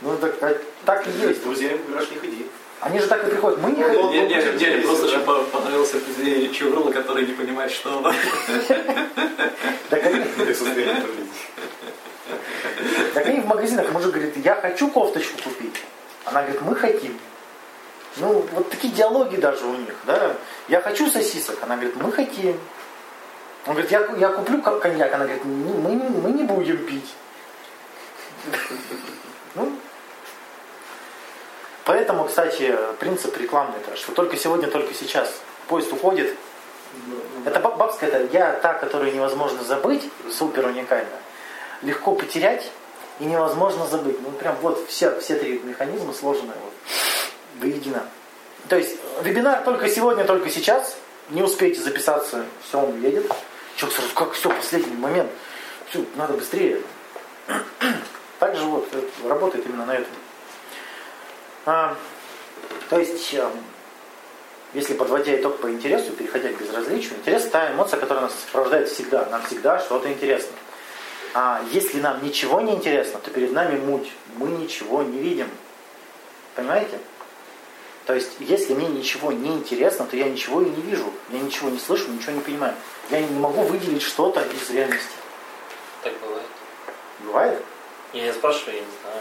Ну, так, так, так и есть. С друзьями в гараж не ходи. Они же так и приходят. Мы не хотим. Нет, нет, нет, просто по- понравился определение чурла, который не понимает, что оно. Так они. Так в магазинах, мужик говорит, я хочу кофточку купить. Она говорит, мы хотим. Ну, вот такие диалоги даже у них, да. Я хочу сосисок. Она говорит, мы хотим. Он говорит, я, я куплю ко- коньяк. Она говорит, «Не, мы, не- мы не будем пить. Ну, поэтому, кстати, принцип рекламный, -то, что только сегодня, только сейчас. Поезд уходит. Это баб- бабская, это я та, которую невозможно забыть, супер уникальная легко потерять и невозможно забыть. Ну прям вот все, все три механизма сложены вот, воедино. То есть вебинар только сегодня, только сейчас. Не успеете записаться, все, он едет. Человек сразу, как все, последний момент. Все, надо быстрее. Также вот это работает именно на этом. А, то есть, эм, если подводя итог по интересу, переходя к безразличию, интерес – та эмоция, которая нас сопровождает всегда. Нам всегда что-то интересно. А если нам ничего не интересно, то перед нами муть. Мы ничего не видим. Понимаете? То есть, если мне ничего не интересно, то я ничего и не вижу. Я ничего не слышу, ничего не понимаю. Я не могу выделить что-то из реальности. Так бывает. Бывает? Я не спрашиваю, я не знаю.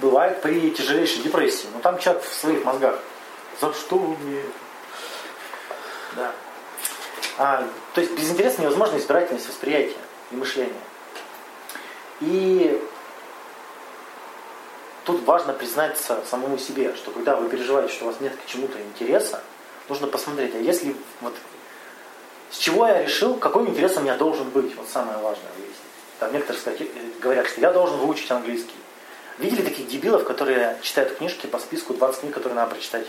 Бывает при тяжелейшей депрессии. Но там человек в своих мозгах. За что мне? Да. А, то есть без интереса невозможна избирательность восприятия и мышления. И тут важно признаться самому себе, что когда вы переживаете, что у вас нет к чему-то интереса, нужно посмотреть, а если вот с чего я решил, какой интерес у меня должен быть, вот самое важное выяснить. Там некоторые сказать- говорят, что я должен выучить английский. Видели таких дебилов, которые читают книжки по списку 20 книг, которые надо прочитать?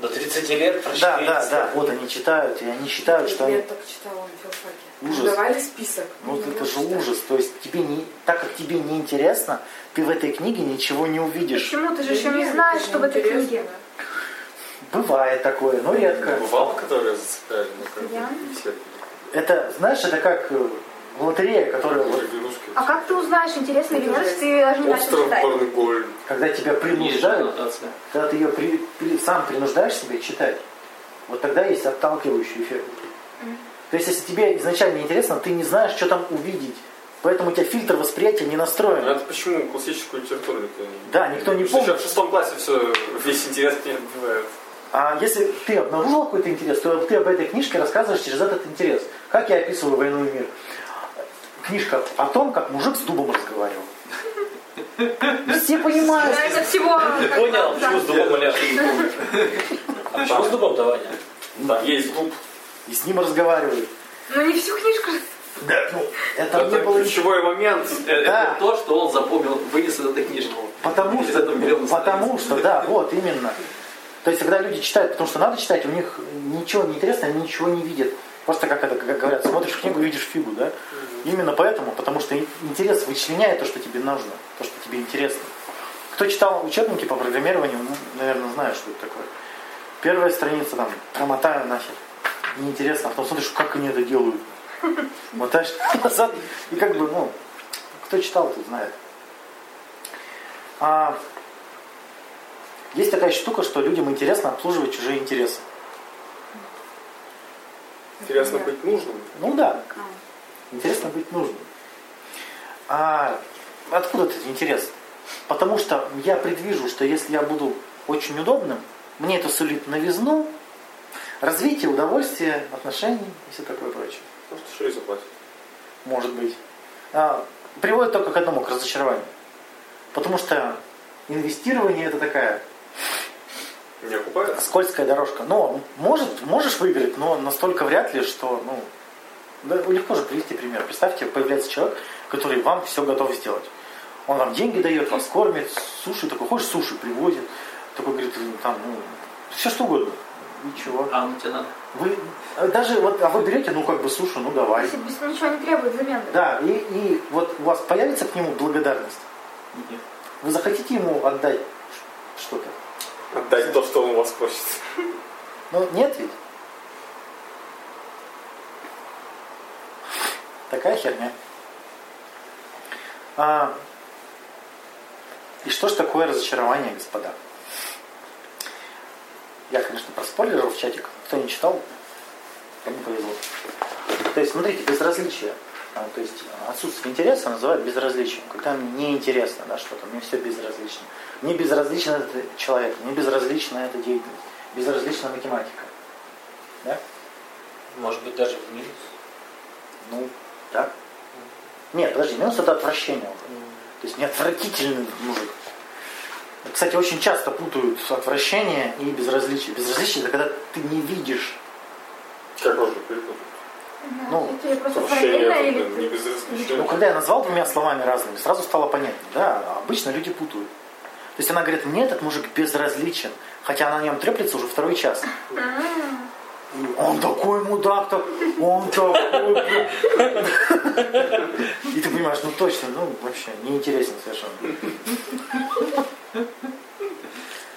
До 30 лет прочли. Да, да, да, вот они читают, и они считают, что они... Я так читала на филфаке. Ужас. Давали список. Ну Не это же ужас. То есть тебе не, так как тебе не интересно, ты в этой книге ничего не увидишь. Почему? Ты же еще Да не нет, знаешь, что в этой интересно. книге. Бывает такое, но редко. Бывало, которые зацепляли, ну как Я? бы все. Это, знаешь, это как э, лотерея, которая вот. А как ты узнаешь, интересно или нет, ты даже не начал читать? Когда тебя принуждают, когда ты ее при- при- сам принуждаешь себя читать, вот тогда есть отталкивающий эффект. То есть, если тебе изначально интересно, ты не знаешь, что там увидеть. Поэтому у тебя фильтр восприятия не настроен. Это почему классическую литературу никто не... Да, никто не помнит. в шестом классе все, весь интерес не бывает. А если ты обнаружил какой-то интерес, то ты об этой книжке рассказываешь через этот интерес. Как я описываю «Войну и мир»? Книжка о том, как мужик с дубом разговаривал. Все понимают. Да, это всего... Ты понял, почему с дубом Олег? А почему с дубом-то, Ваня? Да, есть дуб. И с ним разговаривают. Ну не всю книжку. Да, ну, это Это было... ключевой момент. Это Да. то, что он запомнил, вынес из этой книжки. Потому что, потому что, да, вот именно. То есть, когда люди читают, потому что надо читать, у них ничего не интересно, они ничего не видят. Просто как это, как говорят, смотришь книгу, видишь фигу, да? Именно поэтому, потому что интерес вычленяет то, что тебе нужно, то, что тебе интересно. Кто читал учебники по программированию, ну, наверное, знает, что это такое. Первая страница там, промотаю нахер. Неинтересно, а потом смотришь, как они это делают. Мотаешь назад, и как бы, ну, кто читал, тот знает. А, есть такая штука, что людям интересно обслуживать чужие интересы. Интересно быть нужным. Ну да, интересно быть нужным. А откуда этот интерес? Потому что я предвижу, что если я буду очень удобным, мне это сулит новизну, развитие, удовольствие, отношений и все такое прочее. Может, что и заплатить. Может быть. А, приводит только к одному, к разочарованию. Потому что инвестирование это такая Не окупается? скользкая дорожка. Но может, можешь выиграть, но настолько вряд ли, что ну, да, легко же привести пример. Представьте, появляется человек, который вам все готов сделать. Он вам деньги дает, вас кормит, суши, такой, хочешь суши, привозит. Такой говорит, там, ну, все что угодно. Ничего. А, ну тебе надо. Вы даже вот, а вы берете, ну как бы суши, ну давай. Если без ничего не требует взамен. Да, и, и вот у вас появится к нему благодарность. Нет. Вы захотите ему отдать что-то? Отдать то, что он у вас просит. Ну, нет ведь? Такая херня. А, и что ж такое разочарование, господа? Я, конечно, проспойлерил в чатик. Кто не читал, кому повезло. То есть, смотрите, безразличие. А, То есть отсутствие интереса называют безразличием. Когда мне неинтересно да, что-то, мне все безразлично. Мне безразлично этот человек, мне безразлична эта деятельность, безразлична математика. Да? Может быть, даже в минус. Ну, так. Нет, подожди, минус это отвращение уже. То есть мне отвратительный мужик. Кстати, очень часто путают отвращение и безразличие. Безразличие это когда ты не видишь. Как можно перепутать? Ну. Ну, когда я назвал двумя словами разными, сразу стало понятно. Да, а обычно люди путают. То есть она говорит, мне этот мужик безразличен, хотя она на нем треплется уже второй час. И Он такой мудак, так, он такой. И ты понимаешь, ну точно, ну вообще неинтересен совершенно.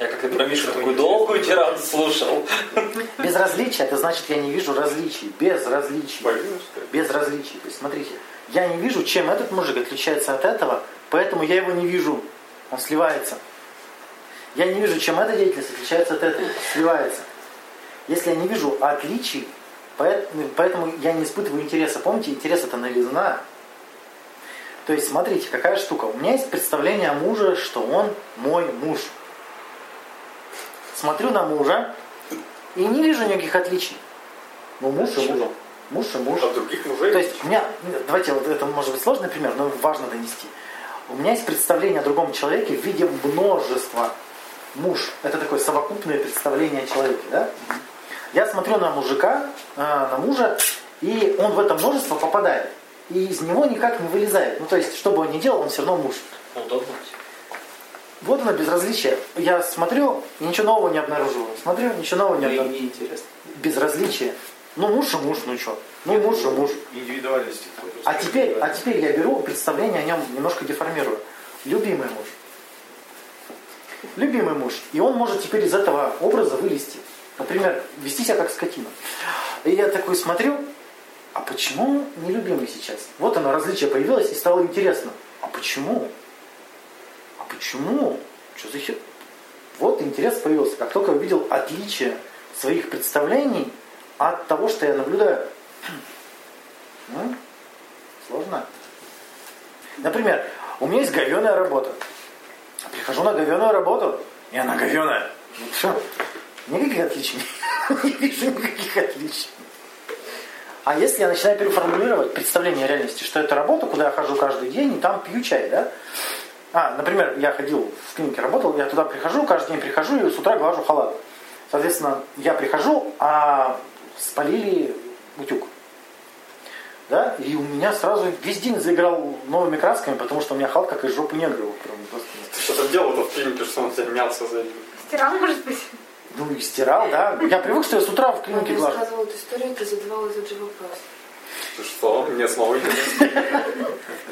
Я как-то про Мишу такую долгую тираду слушал. Безразличие, это значит, я не вижу различий. Безразличие. Ли? Безразличие. То есть, смотрите, я не вижу, чем этот мужик отличается от этого, поэтому я его не вижу. Он сливается. Я не вижу, чем эта деятельность отличается от этой. Сливается. Если я не вижу отличий, поэт- поэтому я не испытываю интереса. Помните, интерес это новизна. То есть, смотрите, какая штука. У меня есть представление о муже, что он мой муж. Смотрю на мужа и не вижу никаких отличий. Ну, муж и муж. Муж и муж. А других мужей? То есть у меня, давайте, вот это может быть сложный пример, но важно донести. У меня есть представление о другом человеке в виде множества. Муж – это такое совокупное представление о человеке, да? Я смотрю на мужика, э, на мужа, и он в это множество попадает. И из него никак не вылезает. Ну, то есть, что бы он ни делал, он все равно муж. Удобно. Вот оно безразличие. Я смотрю, ничего нового не обнаруживаю. Смотрю, ничего нового не Ну обнаруживаю. неинтересно. Безразличие. Ну, муж и муж, ну что? Ну, муж и муж. Индивидуальности. А теперь, а теперь я беру представление о нем немножко деформирую. Любимый муж. Любимый муж. И он может теперь из этого образа вылезти. Например, вести себя как скотина. И я такой смотрю, а почему нелюбимый сейчас? Вот оно, различие появилось и стало интересно. А почему? А почему? Что за хер? Вот интерес появился. Как только увидел отличие своих представлений от того, что я наблюдаю. М? Сложно. Например, у меня есть говеная работа. Прихожу на говеную работу, и она говеная. Ну? Никаких отличий. Не вижу никаких отличий. А если я начинаю переформулировать представление о реальности, что это работа, куда я хожу каждый день и там пью чай, да? А, например, я ходил в клинике, работал, я туда прихожу, каждый день прихожу и с утра глажу халат. Соответственно, я прихожу, а спалили утюг. Да? И у меня сразу весь день заиграл новыми красками, потому что у меня халат как из жопы негра. вот прям просто. Ты что там делал-то в клинике, что он тебя мялся за Стирал, может быть? Ну и стирал, да. Я привык, что я с утра в клинике Я глажу. рассказывала эту историю, ты задавала этот же вопрос. Что? Мне снова интересно.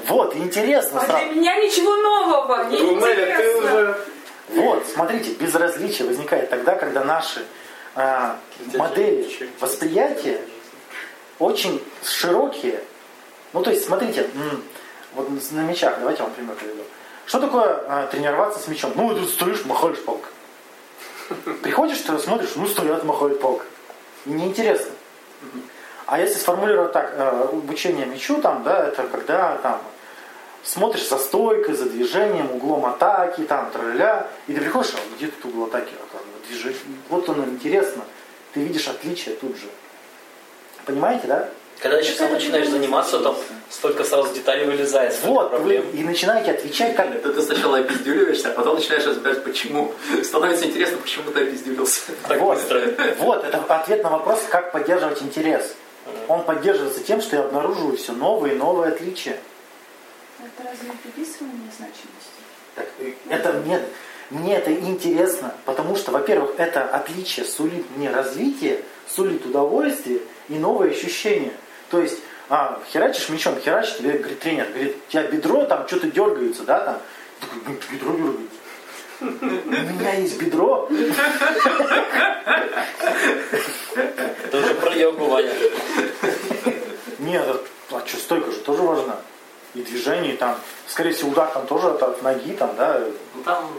Вот, интересно А для меня ничего нового, не Ну, Нелли, ты интересно. уже... Вот, смотрите, безразличие возникает тогда, когда наши а, модели восприятия очень широкие. Ну, то есть, смотрите, вот на мячах, давайте я вам пример приведу. Что такое а, тренироваться с мячом? Ну, ты стоишь, махаешь палкой. Приходишь, ты смотришь, ну, стоят, махают палкой. Неинтересно. А если сформулировать так, э, обучение мячу, там, да, это когда там смотришь за стойкой, за движением, углом атаки, там, тра и ты приходишь, а где тут угол атаки, а. Вот оно интересно. Ты видишь отличие тут же. Понимаете, да? Когда еще сам начинаешь заниматься, там столько сразу деталей вылезает. Вот, вы проблем. и начинаете отвечать как... Это ты сначала опиздюливаешься, а потом начинаешь разбирать, почему. Становится интересно, почему ты опиздюлился. Так вот, быстро. вот, это ответ на вопрос, как поддерживать интерес. Он поддерживается тем, что я обнаруживаю все новые и новые отличия. Это разве не приписывание значимости? Так, это мне, мне это интересно, потому что, во-первых, это отличие сулит мне развитие, сулит удовольствие и новые ощущения. То есть, а, херачишь мячом, херачишь, тебе говорит тренер, говорит, у тебя бедро там что-то дергается, да, там. Ты такой, «Ну, бедро дергается. У меня есть бедро. Это уже про йогу, Ваня. Нет, а что, стойка же тоже важна. И движение, и там, скорее всего, удар там тоже от, ноги, там, да, Ну там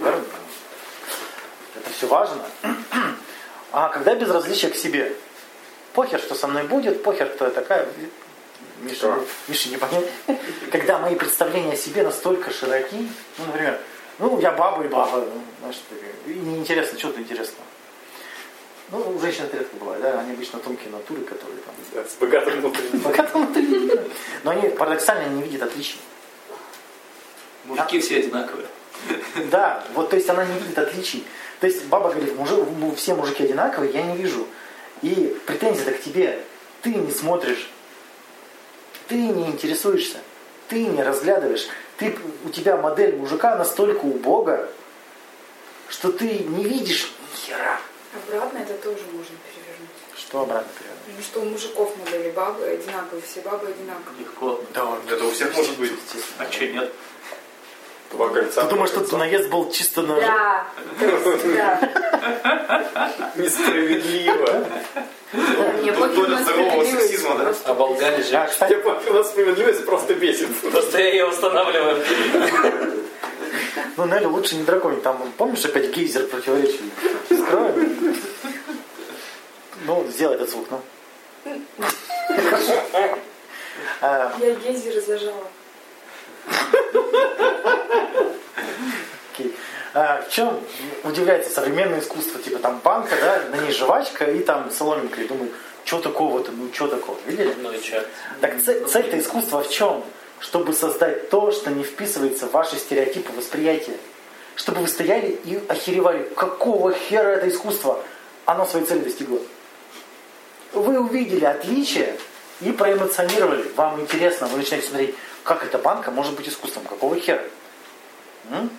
Наверное. Это все важно. А когда безразличие к себе? Похер, что со мной будет, похер, кто я такая. Миша? Миша не понять. Когда мои представления о себе настолько широки, ну, например, ну, я баба и баба, знаешь, и неинтересно, что-то интересного. Ну, у женщин это редко бывает, да, они обычно тонкие натуры, которые там Да, С богатым внутренним. пока там внутри. Но они парадоксально не видят отличий. мужики все одинаковые. Да, вот то есть она не видит отличий. То есть баба говорит, мужик, ну, все мужики одинаковые, я не вижу. И претензия-то к тебе. Ты не смотришь, ты не интересуешься, ты не разглядываешь. Ты, у тебя модель мужика настолько убога, что ты не видишь ни хера. Обратно это тоже можно перевернуть. Что обратно перевернуть? Ну что у мужиков модели бабы одинаковые, все бабы одинаковые. Легко. Да, Это у всех может быть. А че нет? Два кольца. Ты думаешь, что наезд был чисто на... Да. Несправедливо. Мне Тут доля здорового сексизма, да? Оболгали же. А, нас справедливость просто бесит. Просто я ее устанавливаю. ну Нелли лучше не драконить. Там, помнишь, опять гейзер противоречий? Скроем. Ну, сделай этот звук, ну. Я гейзер зажала. Окей. А, в чем удивляется современное искусство? Типа там банка, да, на ней жвачка и там соломинка. И думаю, что такого-то, ну что такого, видели? Ну и что? Так цель, цель-то искусства в чем? Чтобы создать то, что не вписывается в ваши стереотипы восприятия. Чтобы вы стояли и охеревали, какого хера это искусство? Оно своей цели достигло. Вы увидели отличие и проэмоционировали. Вам интересно, вы начинаете смотреть, как эта банка может быть искусством, какого хера? М?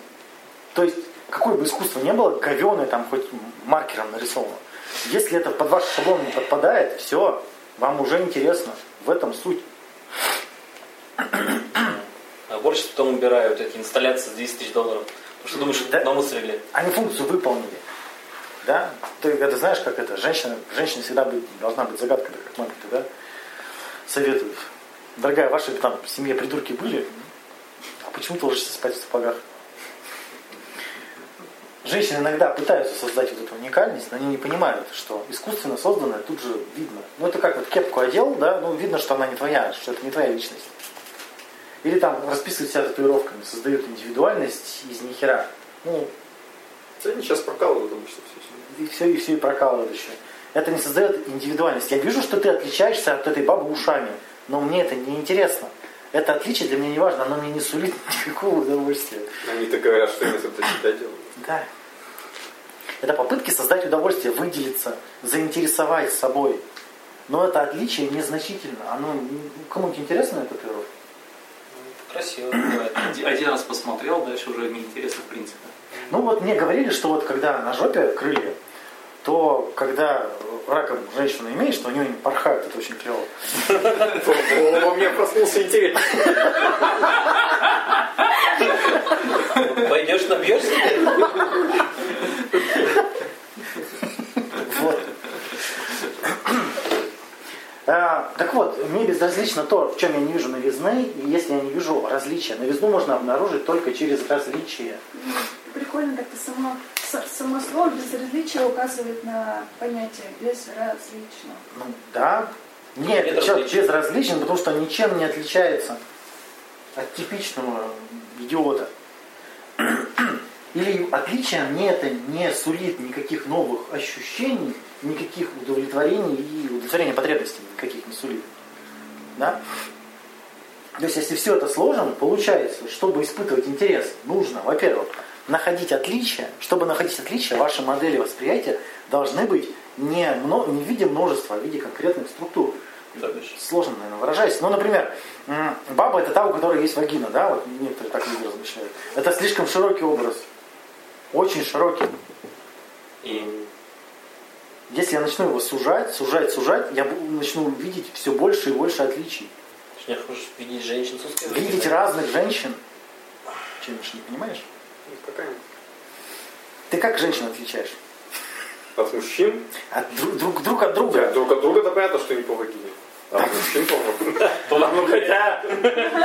То есть, какое бы искусство ни было, говеное там хоть маркером нарисовано. Если это под ваш шаблон не подпадает, все, вам уже интересно. В этом суть. А больше потом убираю вот эти инсталляции за 10 тысяч долларов. Потому что думаешь, Да? намыслили. Они функцию выполнили. Да? Ты это знаешь, как это? Женщина, женщина всегда быть, должна быть загадкой, как мамки, да? Советуют. Дорогая, ваши там в семье придурки были? А почему ты ложишься спать в сапогах? Женщины иногда пытаются создать вот эту уникальность, но они не понимают, что искусственно созданное тут же видно. Ну это как вот кепку одел, да, ну видно, что она не твоя, что это не твоя личность. Или там расписывают себя татуировками, создают индивидуальность из нихера. Ну, Они сейчас прокалывают обычно все. и все, и все и прокалывают еще. Это не создает индивидуальность. Я вижу, что ты отличаешься от этой бабы ушами, но мне это не интересно. Это отличие для меня не важно, оно мне не сулит никакого удовольствия. Они-то говорят, что они это себя делают. Да. Это попытки создать удовольствие, выделиться, заинтересовать собой. Но это отличие незначительно. Оно кому-нибудь интересно эта татуировка? Красиво бывает. Один раз посмотрел, дальше уже неинтересно в принципе. Ну вот мне говорили, что вот когда на жопе крылья, то когда раком женщину имеешь, то у нее не порхают, это очень клево. Во мне проснулся интерес. Пойдешь набьешься? Вот. А, так вот, мне безразлично то, в чем я не вижу новизны, и если я не вижу различия. Новизну можно обнаружить только через различия. Прикольно как-то само, само слово безразличие указывает на понятие безразлично. Ну, да. Нет, Безразличие. человек безразличен, потому что ничем не отличается от типичного идиота. Или отличие мне это не сулит никаких новых ощущений, никаких удовлетворений и удовлетворения потребностей никаких не сулит. Да? То есть, если все это сложим, получается, чтобы испытывать интерес, нужно, во-первых, находить отличия. Чтобы находить отличия, ваши модели восприятия должны быть не, мно- не в виде множества, а в виде конкретных структур. Сложно, наверное, выражаясь. Ну, например, баба это та, у которой есть вагина, да, вот некоторые так люди размышляют. Это слишком широкий образ. Очень широкий. И Если я начну его сужать, сужать, сужать, я начну видеть все больше и больше отличий. ты не хочешь видеть женщин с Видеть разных женщин. Чем не понимаешь? Какая? Ты как женщин отличаешь? От мужчин? От друг, друг, друг от Да, друга. друг от друга, это понятно, что не по вагине. А от мужчин по Ну хотя,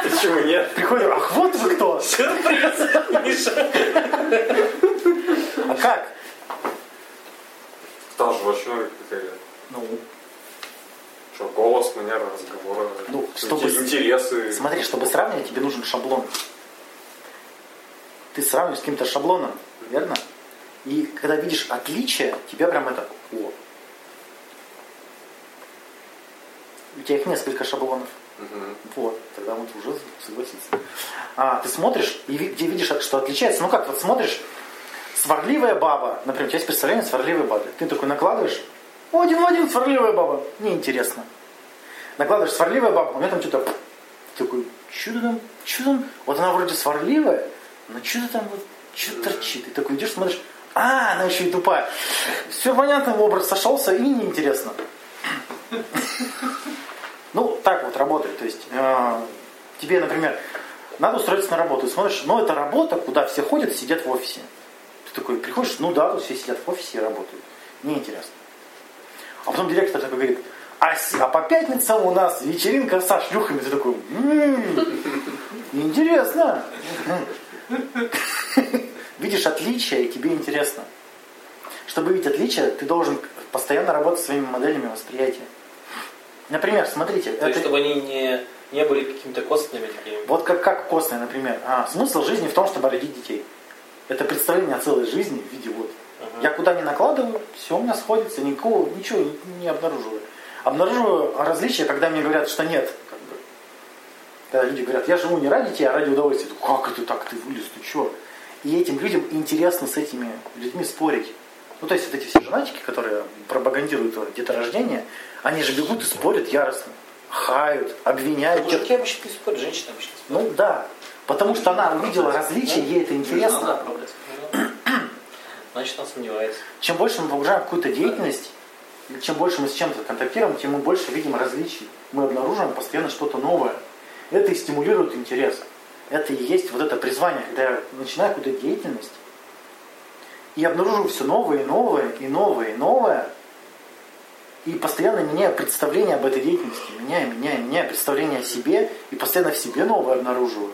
почему нет? Приходит, ах, вот вы кто! Сюрприз, Миша. А как? Та же вообще какая Ну, Что, голос, манера разговора, Ну, чтобы- интересы. смотри, чтобы сравнивать, тебе нужен шаблон. Ты сравниваешь с каким-то шаблоном, верно? И когда видишь отличия, тебе прям это, о. У тебя их несколько шаблонов. Мгм. Вот, тогда вот уже согласиться. А, ты смотришь и где видишь, что отличается. Ну как, вот смотришь, сварливая баба, например, у тебя есть представление сварливой бабе. Ты такой накладываешь, «О, один в один сварливая баба. Неинтересно. Накладываешь сварливая баба, у меня там что-то такой, что там, что там? Вот она вроде сварливая, но что-то там вот, что торчит. И такой идешь, смотришь, а, она еще и тупая. Все понятно, образ сошелся и неинтересно. Ну, так вот работает. То есть, э, тебе, например, надо устроиться на работу. Смотришь, ну это работа, куда все ходят сидят в офисе. Ты такой приходишь, ну да, тут все сидят в офисе и работают. Неинтересно. А потом директор такой говорит, а, а по пятницам у нас вечеринка со шлюхами. Ты такой, «М, интересно. Видишь отличия, и тебе интересно. Чтобы видеть отличия, ты должен постоянно работать своими моделями восприятия. Например, смотрите, То есть, это- чтобы они не, не были какими-то костными такими. вот как, как костное, например. А, смысл жизни в том, чтобы родить детей. Это представление о целой жизни в виде вот. Ага. Я куда не накладываю, все у меня сходится, никакого, ничего не обнаруживаю. Обнаруживаю различия, когда мне говорят, что нет. Когда люди говорят, я живу не ради тебя, а ради удовольствия. Как это так, ты вылез, ты что? И этим людям интересно с этими людьми спорить. Ну, то есть вот эти все женатики, которые пропагандируют деторождение, они же бегут и спорят яростно. Хают, обвиняют. Мужики обычно не спорят, женщины обычно спорят. Ну да, потому что она увидела различия, ей это Надо интересно. оправдать. Значит, он сомневается. Чем больше мы погружаем какую-то деятельность, чем больше мы с чем-то контактируем, тем мы больше видим различий. Мы обнаруживаем постоянно что-то новое. Это и стимулирует интерес. Это и есть вот это призвание, когда я начинаю какую-то деятельность и обнаруживаю все новое и новое, и новое, и новое, и постоянно меняю представление об этой деятельности, меняю, меняю, меняю представление о себе, и постоянно в себе новое обнаруживаю.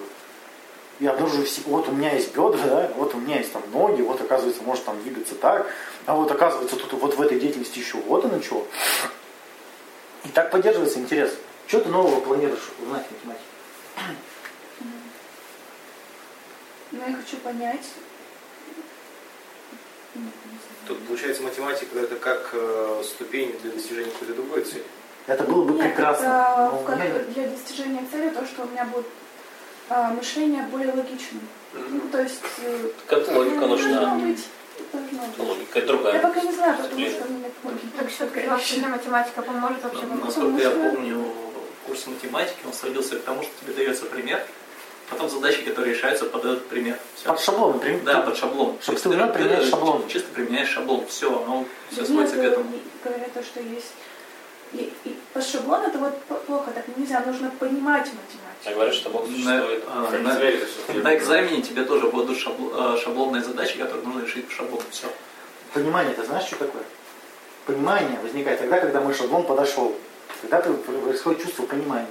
И обнаруживаю, вот у меня есть бедра, да, вот у меня есть там ноги, вот оказывается, может там двигаться так, а вот оказывается, тут вот в этой деятельности еще вот оно что. И так поддерживается интерес. Что ты нового планируешь узнать в математике? Но я хочу понять. Ну. Тут получается математика это как э, ступень для достижения какой-то другой цели. Это было бы Нет, прекрасно. это как я для достижения цели то, что у меня будет а, мышление более логичным. Ну, то есть... э, Какая логика должно нужна? быть. Должно быть. Логика Я другая. пока не знаю, потому что мне помогит. Так все-таки вообще математика поможет вообще вам? Насколько я помню, в курсе математики он сводился к тому, что тебе дается пример, потом задачи, которые решаются под этот пример. Все. Под шаблон, например. Да, под шаблон. Чтоб То ты есть умел применять шаблон. Чисто применяешь шаблон. Все, оно все Нет, сводится к этому. Говорят то, что есть... И, и по шаблону это вот плохо, так нельзя, нужно понимать математику. Я говорю, что Бог На, а, на- всё? на экзамене тебе тоже будут шабло- э, шаблонные задачи, которые нужно решить по шаблону. Все. Понимание, ты знаешь, что такое? Понимание возникает тогда, когда мой шаблон подошел. Тогда п- происходит чувство понимания.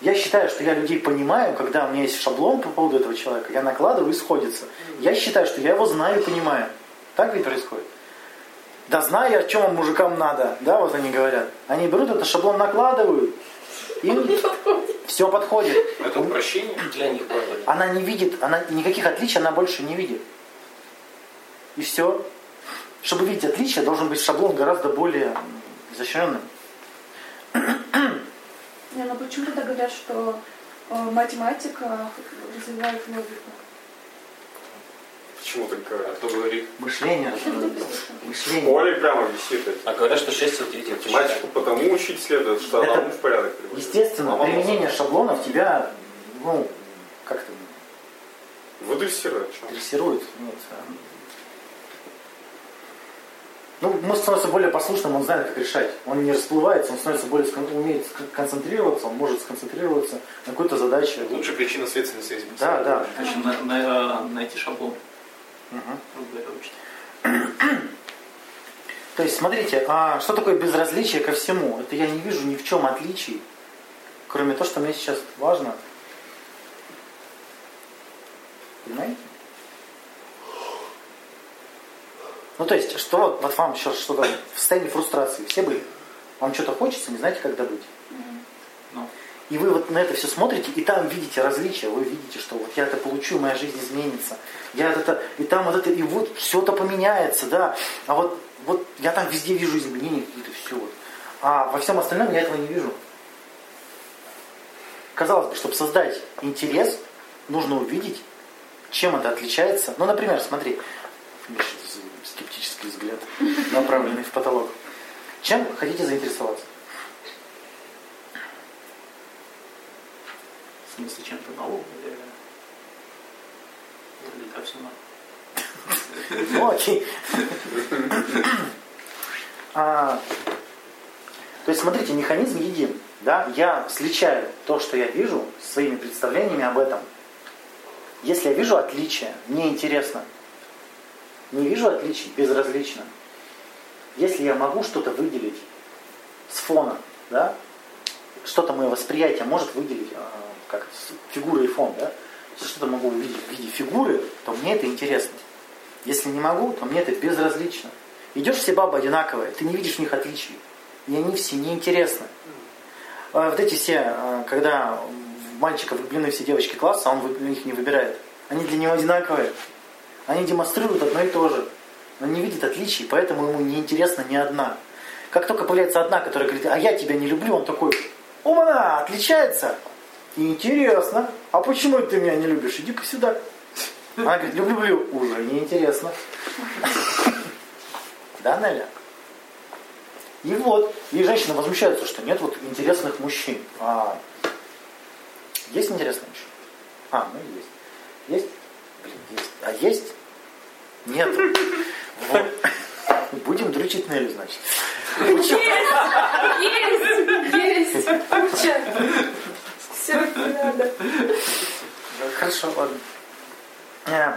Я считаю, что я людей понимаю, когда у меня есть шаблон по поводу этого человека, я накладываю и сходится. Я считаю, что я его знаю и понимаю. Так ведь происходит? Да знаю я, о чем мужикам надо. Да, вот они говорят. Они берут этот шаблон, накладывают, им все подходит. Это упрощение. Для них правда. Она не видит, она никаких отличий она больше не видит. И все. Чтобы видеть отличия, должен быть шаблон гораздо более изощренным. Не, ну почему тогда говорят, что э, математика развивает логику? Почему так говорят? Кто говорит? Мышление развивается. В Мышление. школе прямо висит это. А говорят, что счастье дети Математику потому учить следует, что она Это ум в порядок приводит. Естественно, применение шаблонов тебя, ну, как-то Выдрессирует. дрессирует. Нет. Ну, мозг становится более послушным, он знает, как решать. Он не расплывается, он становится более скон- умеет концентрироваться, он может сконцентрироваться на какой-то задаче. Лучше причинно-следственной связи. Да, да. Короче, на- на- найти шаблон. Учить. То есть, смотрите, а что такое безразличие ко всему? Это я не вижу ни в чем отличий, кроме того, что мне сейчас важно. Понимаете? Ну, то есть, что вот, вот вам сейчас что-то в состоянии фрустрации, все были? Вам что-то хочется, не знаете, когда быть? Ну, И вы вот на это все смотрите, и там видите различия, вы видите, что вот я это получу, моя жизнь изменится. Я это, и там вот это, и вот все это поменяется, да. А вот, вот я там везде вижу изменения какие-то, все вот. А во всем остальном я этого не вижу. Казалось бы, чтобы создать интерес, нужно увидеть, чем это отличается. Ну, например, смотри, скептический взгляд, направленный в потолок. Чем хотите заинтересоваться? в смысле, чем-то новым или... Или так все нормально? Ну, окей. А, то есть, смотрите, механизм един. да, я сличаю то, что я вижу, своими представлениями об этом. Если я вижу отличия, мне интересно. Не вижу отличий, безразлично. Если я могу что-то выделить с фона, да, что-то мое восприятие может выделить, а, как фигура и фон, да, если что-то могу увидеть в виде фигуры, то мне это интересно. Если не могу, то мне это безразлично. Идешь, все бабы одинаковые, ты не видишь в них отличий. И они все неинтересны. А Вот эти все, а, когда мальчика влюблены все девочки класса, он их не выбирает. Они для него одинаковые. Они демонстрируют одно и то же. Он не видит отличий, поэтому ему не интересна ни одна. Как только появляется одна, которая говорит, а я тебя не люблю, он такой, она отличается. Интересно. А почему ты меня не любишь? Иди-ка сюда. Она говорит, люблю, люблю. Уже неинтересно. Да, Неля? И вот, и женщины возмущаются, что нет вот интересных мужчин. А есть интересные мужчины? А, ну есть. Есть? Блин, есть. А есть? Нет. Вот. Будем дрючить Нелю, значит. Есть! Есть! Куча! Все как надо. Хорошо, ладно. Э,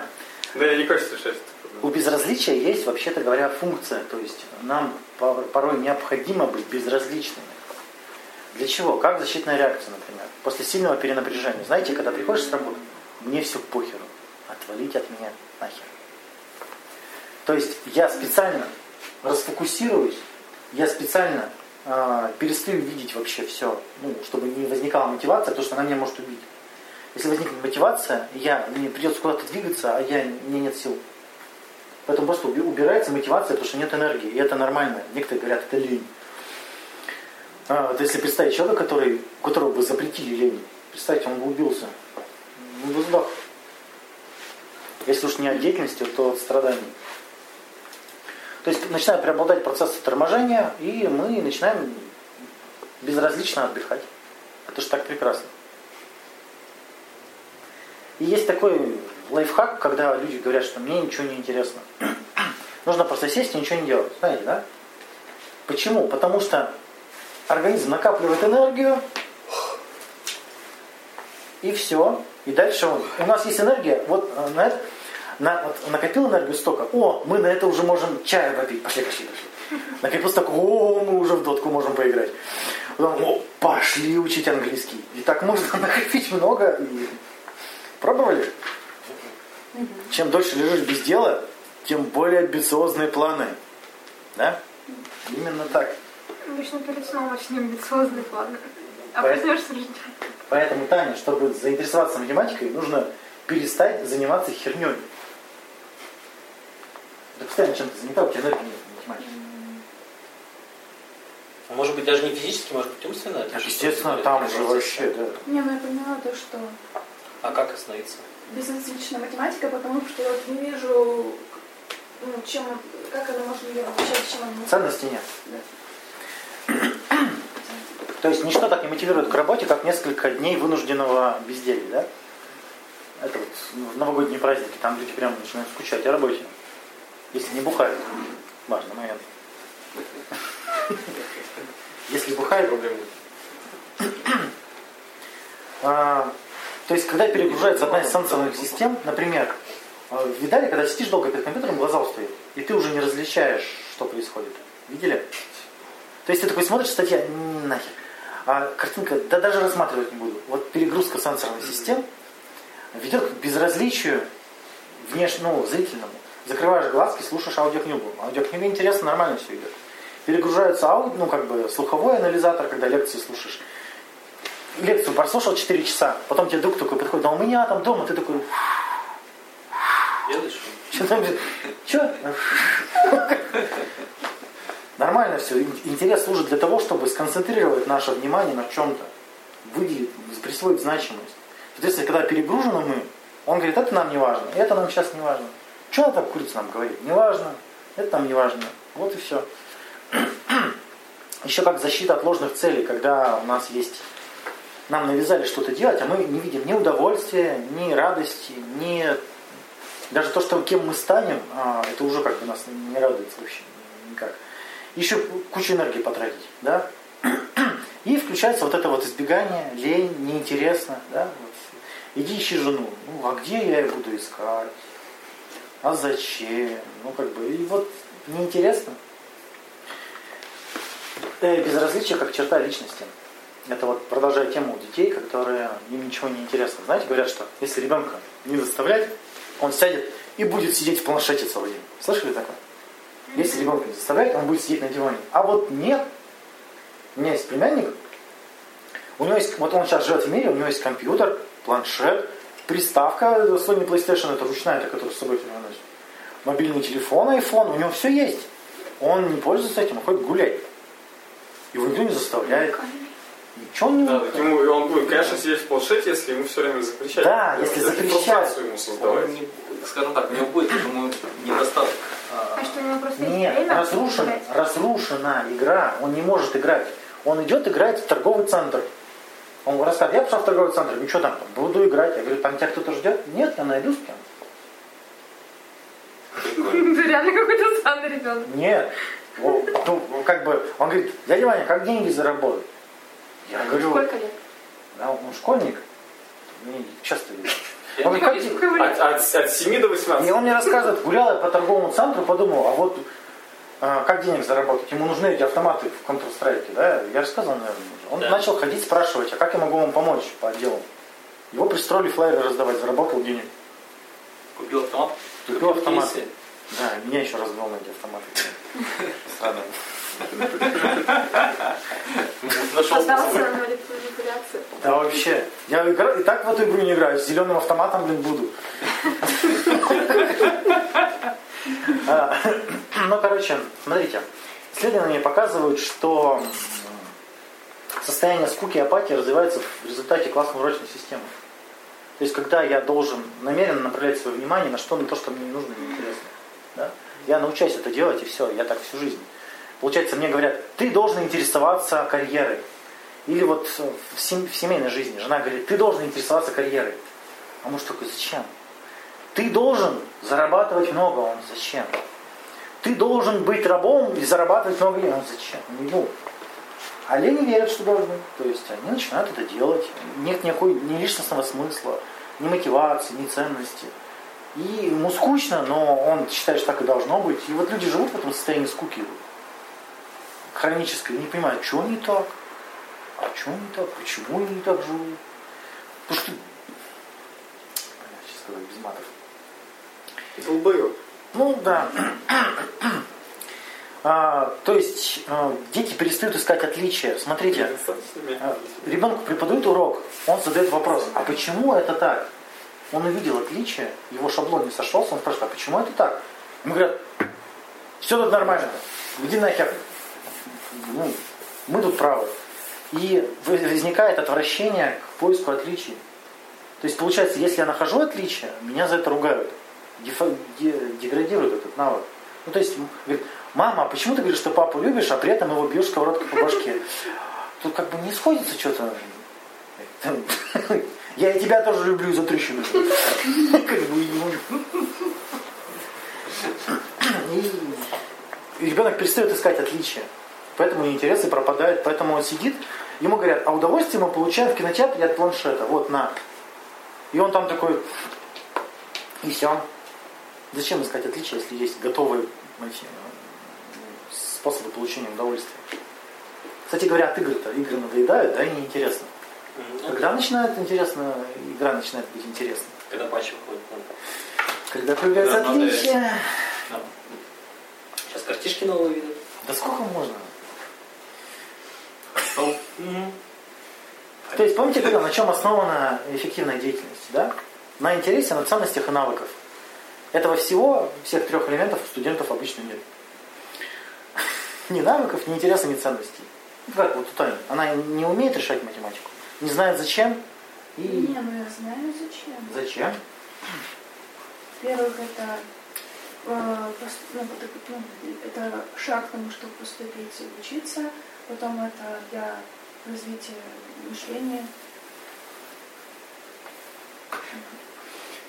Да, я не хочется решать эту У безразличия есть, вообще-то говоря, функция. То есть нам по- порой необходимо быть безразличными. Для чего? Как защитная реакция, например. После сильного перенапряжения. Знаете, когда приходишь с работы, мне все похеру. Отвалить от меня нахер. То есть я специально расфокусируюсь, я специально а, перестаю видеть вообще все, ну, чтобы не возникала мотивация, потому что она меня может убить. Если возникнет мотивация, я, мне придется куда-то двигаться, а я, меня нет сил. Поэтому просто уби- убирается мотивация, потому что нет энергии. И это нормально. Некоторые говорят, это лень. А, вот если представить человека, который, которого бы запретили лень, представьте, он бы убился. Он бы сдох. Если уж не от деятельности, то от страданий. То есть начинают преобладать процессы торможения, и мы начинаем безразлично отдыхать. Это же так прекрасно. И есть такой лайфхак, когда люди говорят, что мне ничего не интересно. Нужно просто сесть и ничего не делать. Знаете, да? Почему? Потому что организм накапливает энергию, и все. И дальше у нас есть энергия, вот э, на вот накопил энергию столько, о, мы на это уже можем чаю попить. Пошли, пошли, пошли. Накопил столько, о, мы уже в дотку можем поиграть. Потом, о, пошли учить английский. И так можно накопить много. И... Пробовали? Чем дольше лежишь без дела, тем более амбициозные планы. Да? Именно так. Обычно перед сном очень амбициозный план. А Поэтому- Поэтому, Таня, чтобы заинтересоваться математикой, нужно перестать заниматься херней. Ты постоянно чем-то занята, у тебя энергии нет. А Может быть, даже не физически, может быть, умственно? это же естественно, что-то там же вообще, да. Не, ну я поняла то, что А как остановиться? безразличная математика, потому что Я вот не вижу, ну, чем, как она может ее обучать, чем она может. Ценности нет. То есть ничто так не мотивирует к работе, как несколько дней вынужденного безделья, да? Это вот в новогодние праздники, там люди прямо начинают скучать о работе. Если не бухают. Важный момент. Если бухают, Проблем нет. А, то есть, когда перегружается одна из сенсорных систем, например, а, видали, когда сидишь долго перед компьютером, глаза устают, и ты уже не различаешь, что происходит. Видели? То есть ты такой смотришь, статья, «М, нахер. А картинка, да даже рассматривать не буду. Вот перегрузка сенсорных систем ведет к безразличию внеш... ну, зрительному. Закрываешь глазки, слушаешь аудиокнигу. Аудиокнига интересно, нормально все идет. Перегружается ауди, ну, как бы слуховой анализатор, когда лекции слушаешь. Лекцию прослушал 4 часа, потом тебе друг такой подходит, а у меня там дома, ты такой, Делаешь? что там, что? Нормально все. Интерес служит для того, чтобы сконцентрировать наше внимание на чем-то, выделить, присвоить значимость. Соответственно, когда перегружены мы, он говорит, это нам не важно, это нам сейчас не важно. Что она там курица нам говорит? Не важно, это нам не важно. Вот и все. Еще как защита от ложных целей, когда у нас есть нам навязали что-то делать, а мы не видим ни удовольствия, ни радости, ни даже то, что кем мы станем, а, это уже как бы нас не радует вообще никак. Еще кучу энергии потратить, да? И включается вот это вот избегание, лень, неинтересно. Да? Вот. Иди ищи жену. Ну, а где я ее буду искать? А зачем? Ну, как бы, и вот неинтересно. Э, Безразличие как черта личности. Это вот продолжая тему детей, которые им ничего не интересно. Знаете, говорят, что если ребенка не заставлять, он сядет и будет сидеть в планшете целый день. Слышали такое? Если ребенка не заставлять, он будет сидеть на диване. А вот нет. У меня есть племянник, у него есть, вот он сейчас живет в мире, у него есть компьютер, планшет, приставка Sony PlayStation, это ручная, это которую с собой всегда носит. Мобильный телефон, iPhone, у него все есть. Он не пользуется этим, он ходит гулять. Его никто не заставляет. Ничего он не Да, ему, он будет, конечно, сидеть в планшете, если ему все время запрещать. Да, делать. если запрещать. ему создавать. Не- скажем так, у него будет этому недостаток. а, А что у него просто есть Нет, время разрушена, гулять? разрушена игра. Он не может играть. Он идет играть в торговый центр. Он рассказывает, я пошел в торговый центр, ну что там, буду играть. Я говорю, там тебя кто-то ждет? Нет, я найду с кем. Ты реально какой-то странный ребенок. Нет. О, Ну, как бы, он говорит, дядя Ваня, как деньги заработать? Я говорю, Сколько лет? да, он школьник. Не, часто видел. Он говорит, как От, от, от 7 до 18. И он мне рассказывает, гулял я по торговому центру, подумал, а вот а, как денег заработать? Ему нужны эти автоматы в Counter-Strike, да? Я рассказывал, наверное, уже. Он Да. начал ходить, спрашивать, а как я могу вам помочь по отделу? Его пристроили флайеры раздавать, заработал денег. Купил автомат. Купил автомат. кейсы. Да, меня еще развел на эти автоматы. Странно. Остался на манипуляции. Да вообще. Я и так в эту игру не играю. С зеленым автоматом, блин, буду. А, Ну, короче, смотрите. Исследования показывают, что состояние скуки и апатии развивается в результате классно-урочной системы. То есть, когда я должен намеренно направлять свое внимание на что на то, что мне не нужно и не интересно. Да? Я научаюсь это делать, и все, я так всю жизнь. Получается, мне говорят, ты должен интересоваться карьерой. Или вот в, сем- в семейной жизни жена говорит, ты должен интересоваться карьерой. А муж такой, зачем? Ты должен зарабатывать много. Он, зачем? Ты должен быть рабом и зарабатывать много денег. Он, зачем? Ну, а лени верят, что должны. То есть они начинают это делать. Нет никакой ни личностного смысла, ни мотивации, ни ценности. И ему скучно, но он считает, что так и должно быть. И вот люди живут в этом состоянии скуки хронической, не понимают, что не так, а что не так, почему они не так живут. Потому что... Сказать без матов. Долбоёб. Ну да. А, то есть э, дети перестают искать отличия. Смотрите, а, ребенку преподают урок, он задает вопрос, а почему это так? Он увидел отличие, его шаблон не сошелся, он спрашивает, а почему это так? Ему говорят, все тут нормально, иди нахер. Ну, мы тут правы. И возникает отвращение к поиску отличий. То есть получается, если я нахожу отличия, меня за это ругают. Дефа- де- деградирует этот навык. Ну, то есть, говорит, мама, а почему ты говоришь, что папу любишь, а при этом его бьешь сковородкой по башке? Тут как бы не сходится что-то. Я и тебя тоже люблю за трещину. И ребенок перестает искать отличия. Поэтому интересы пропадают, поэтому он сидит, ему говорят, а удовольствие мы получаем в кинотеатре от планшета. Вот, на. И он там такой, и все. Зачем искать отличия, если есть готовые эти, способы получения удовольствия? Кстати говоря, от игр-то игры надоедают, да, и неинтересно. Когда начинает интересно, игра начинает быть интересной. Когда патч выходит. ну. Когда появляются Да, надо отличия. Да. Сейчас картишки новые видят. Да сколько можно? То есть помните, когда, на чем основана эффективная деятельность? Да? На интересе, на ценностях и навыках. Этого всего, всех трех элементов у студентов обычно нет. Ни навыков, ни интереса, ни ценностей. Ну, Как вот у Тани. Она не умеет решать математику, не знает зачем. И Не, ну я знаю зачем. зачем? Во-первых, это, э, ну, ну, это шаг к тому, чтобы поступить и учиться. Потом это для развития мышления.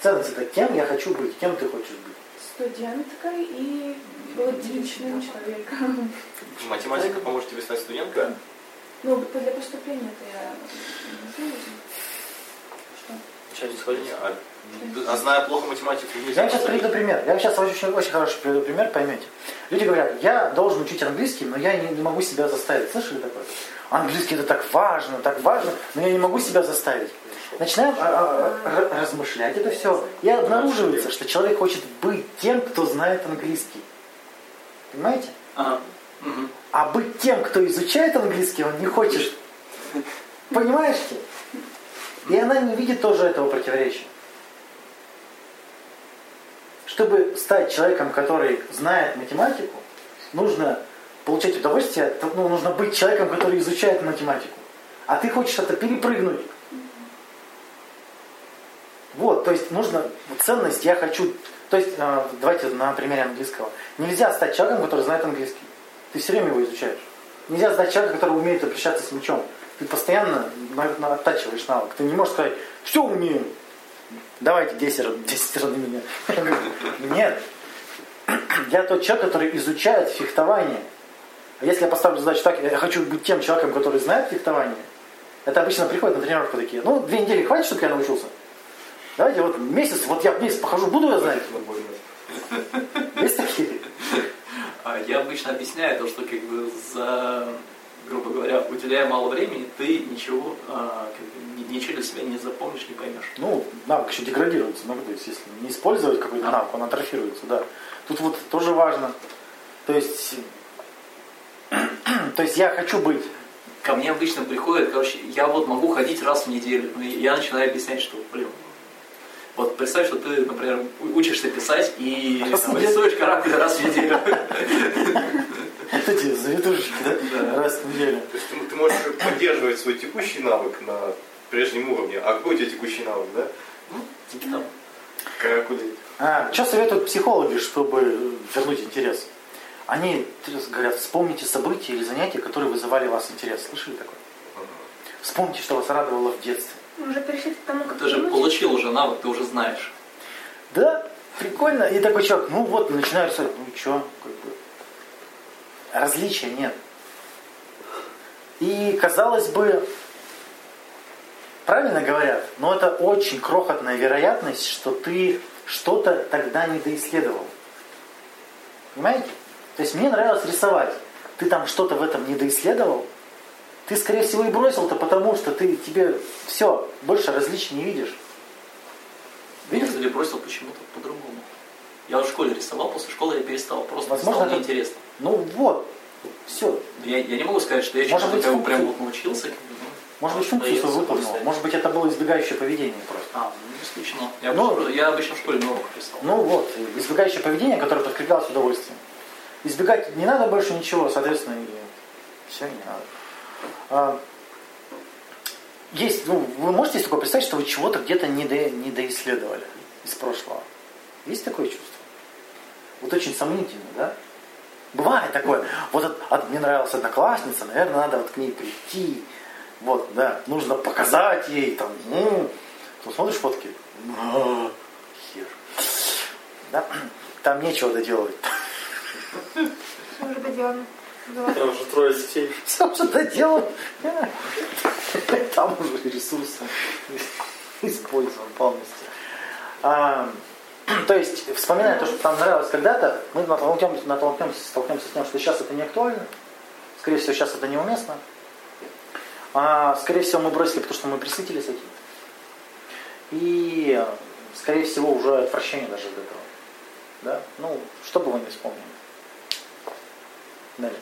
Ценность это кем я хочу быть, кем ты хочешь быть. Студенткой и логичным человеком. Математика поможет тебе стать студенткой? Ну, для поступления-то я не знаю. Что? Происходит? Не, А, а зная плохо математику, Я вам сейчас приведу пример. Я вам сейчас очень, очень хороший приведу пример, поймете. Люди говорят, я должен учить английский, но я не, не могу себя заставить. Слышали такое? Английский это так важно, так важно, но я не могу себя заставить. Начинаем а, а, размышлять это все. И обнаруживается, что человек хочет быть тем, кто знает английский. Понимаете? Ага. А быть тем, кто изучает английский, он не хочет. Понимаешь? ты? И она не видит тоже этого противоречия. Чтобы стать человеком, который знает математику, нужно получать удовольствие, ну, нужно быть человеком, который изучает математику. А ты хочешь это перепрыгнуть. Вот, то есть нужно ценность, я хочу, то есть э, давайте на примере английского. Нельзя стать человеком, который знает английский. Ты все время его изучаешь. Нельзя стать человеком, который умеет обращаться с мячом. Ты постоянно оттачиваешь навык. Ты не можешь сказать, все умею. Давайте 10 раз, 10 раз на меня. Нет. Я тот человек, который изучает фехтование. А если я поставлю задачу так, я хочу быть тем человеком, который знает фехтование, это обычно приходят на тренировку такие, ну, две недели хватит, чтобы я научился? Давайте вот месяц, вот я месяц похожу, буду я знать. Есть такие? А Я обычно объясняю то, что как бы за, грубо говоря, уделяя мало времени, ты ничего, а, как бы, ни- ничего для себя не запомнишь, не поймешь. Ну, навык еще деградируется, ну, то есть, если не использовать какой-то навык, он атрофируется, да. Тут вот тоже важно. То есть, то есть я хочу быть. Ко мне обычно приходят, короче, я вот могу ходить раз в неделю, я начинаю объяснять, что, блин, вот представь, что ты, например, учишься писать и там, рисуешь каракули раз в неделю. Вот эти завитушечки, да? Да. Раз в неделю. То есть ты, можешь поддерживать свой текущий навык на прежнем уровне. А какой у тебя текущий навык, да? Типа там, Каракулить. А, что советуют психологи, чтобы вернуть интерес? Они говорят, вспомните события или занятия, которые вызывали у вас интерес. Слышали такое? Вспомните, что вас радовало в детстве. Мы уже перешли к тому, как ты же думать. получил уже навык, ты уже знаешь. Да, прикольно. И такой человек, ну вот, начинаю рисовать. Ну что, как бы, различия нет. И, казалось бы, правильно говорят, но это очень крохотная вероятность, что ты что-то тогда не доисследовал. Понимаете? То есть мне нравилось рисовать. Ты там что-то в этом не доисследовал, ты, скорее всего, и бросил-то потому, что ты тебе все, больше различий не видишь. Я, кстати, бросил почему-то по-другому. Я в школе рисовал, после школы я перестал. Просто Возможно, стало это- неинтересно. Ну вот, все. Я, я не могу сказать, что я Может быть, функцию- прям вот научился. ну, Может быть, функцию свою выполнил. Может быть, это было избегающее поведение просто. А, ну, не исключено. Я, Ну, обычно, я обычно в школе на уроках рисовал. Ну вот, избегающее поведение, которое подкреплялось удовольствием. Избегать не надо больше ничего, соответственно, и все не надо. А, Есть, ну, вы можете себе такое представить, что вы чего-то где-то не, до, не доисследовали из прошлого? Есть такое чувство? Вот очень сомнительно, да? Бывает такое. Вот от- от- мне нравилась одноклассница, наверное, надо вот к ней прийти. Вот, да, нужно показать ей, там, ну, ты смотришь фотки, «А, хер. Да? Там нечего доделывать. Уже доделаны. Да. Там уже трое детей. Все уже доделано. Там уже ресурс использован полностью. А, то есть, вспоминая то, что там нравилось когда-то, мы натолкнемся, натолкнемся, столкнемся с тем, что сейчас это не актуально. Скорее всего, сейчас это неуместно. А, скорее всего, мы бросили, потому что мы присытились этим. И, скорее всего, уже отвращение даже от этого. Да? Ну, что бы вы не вспомнили. Далее.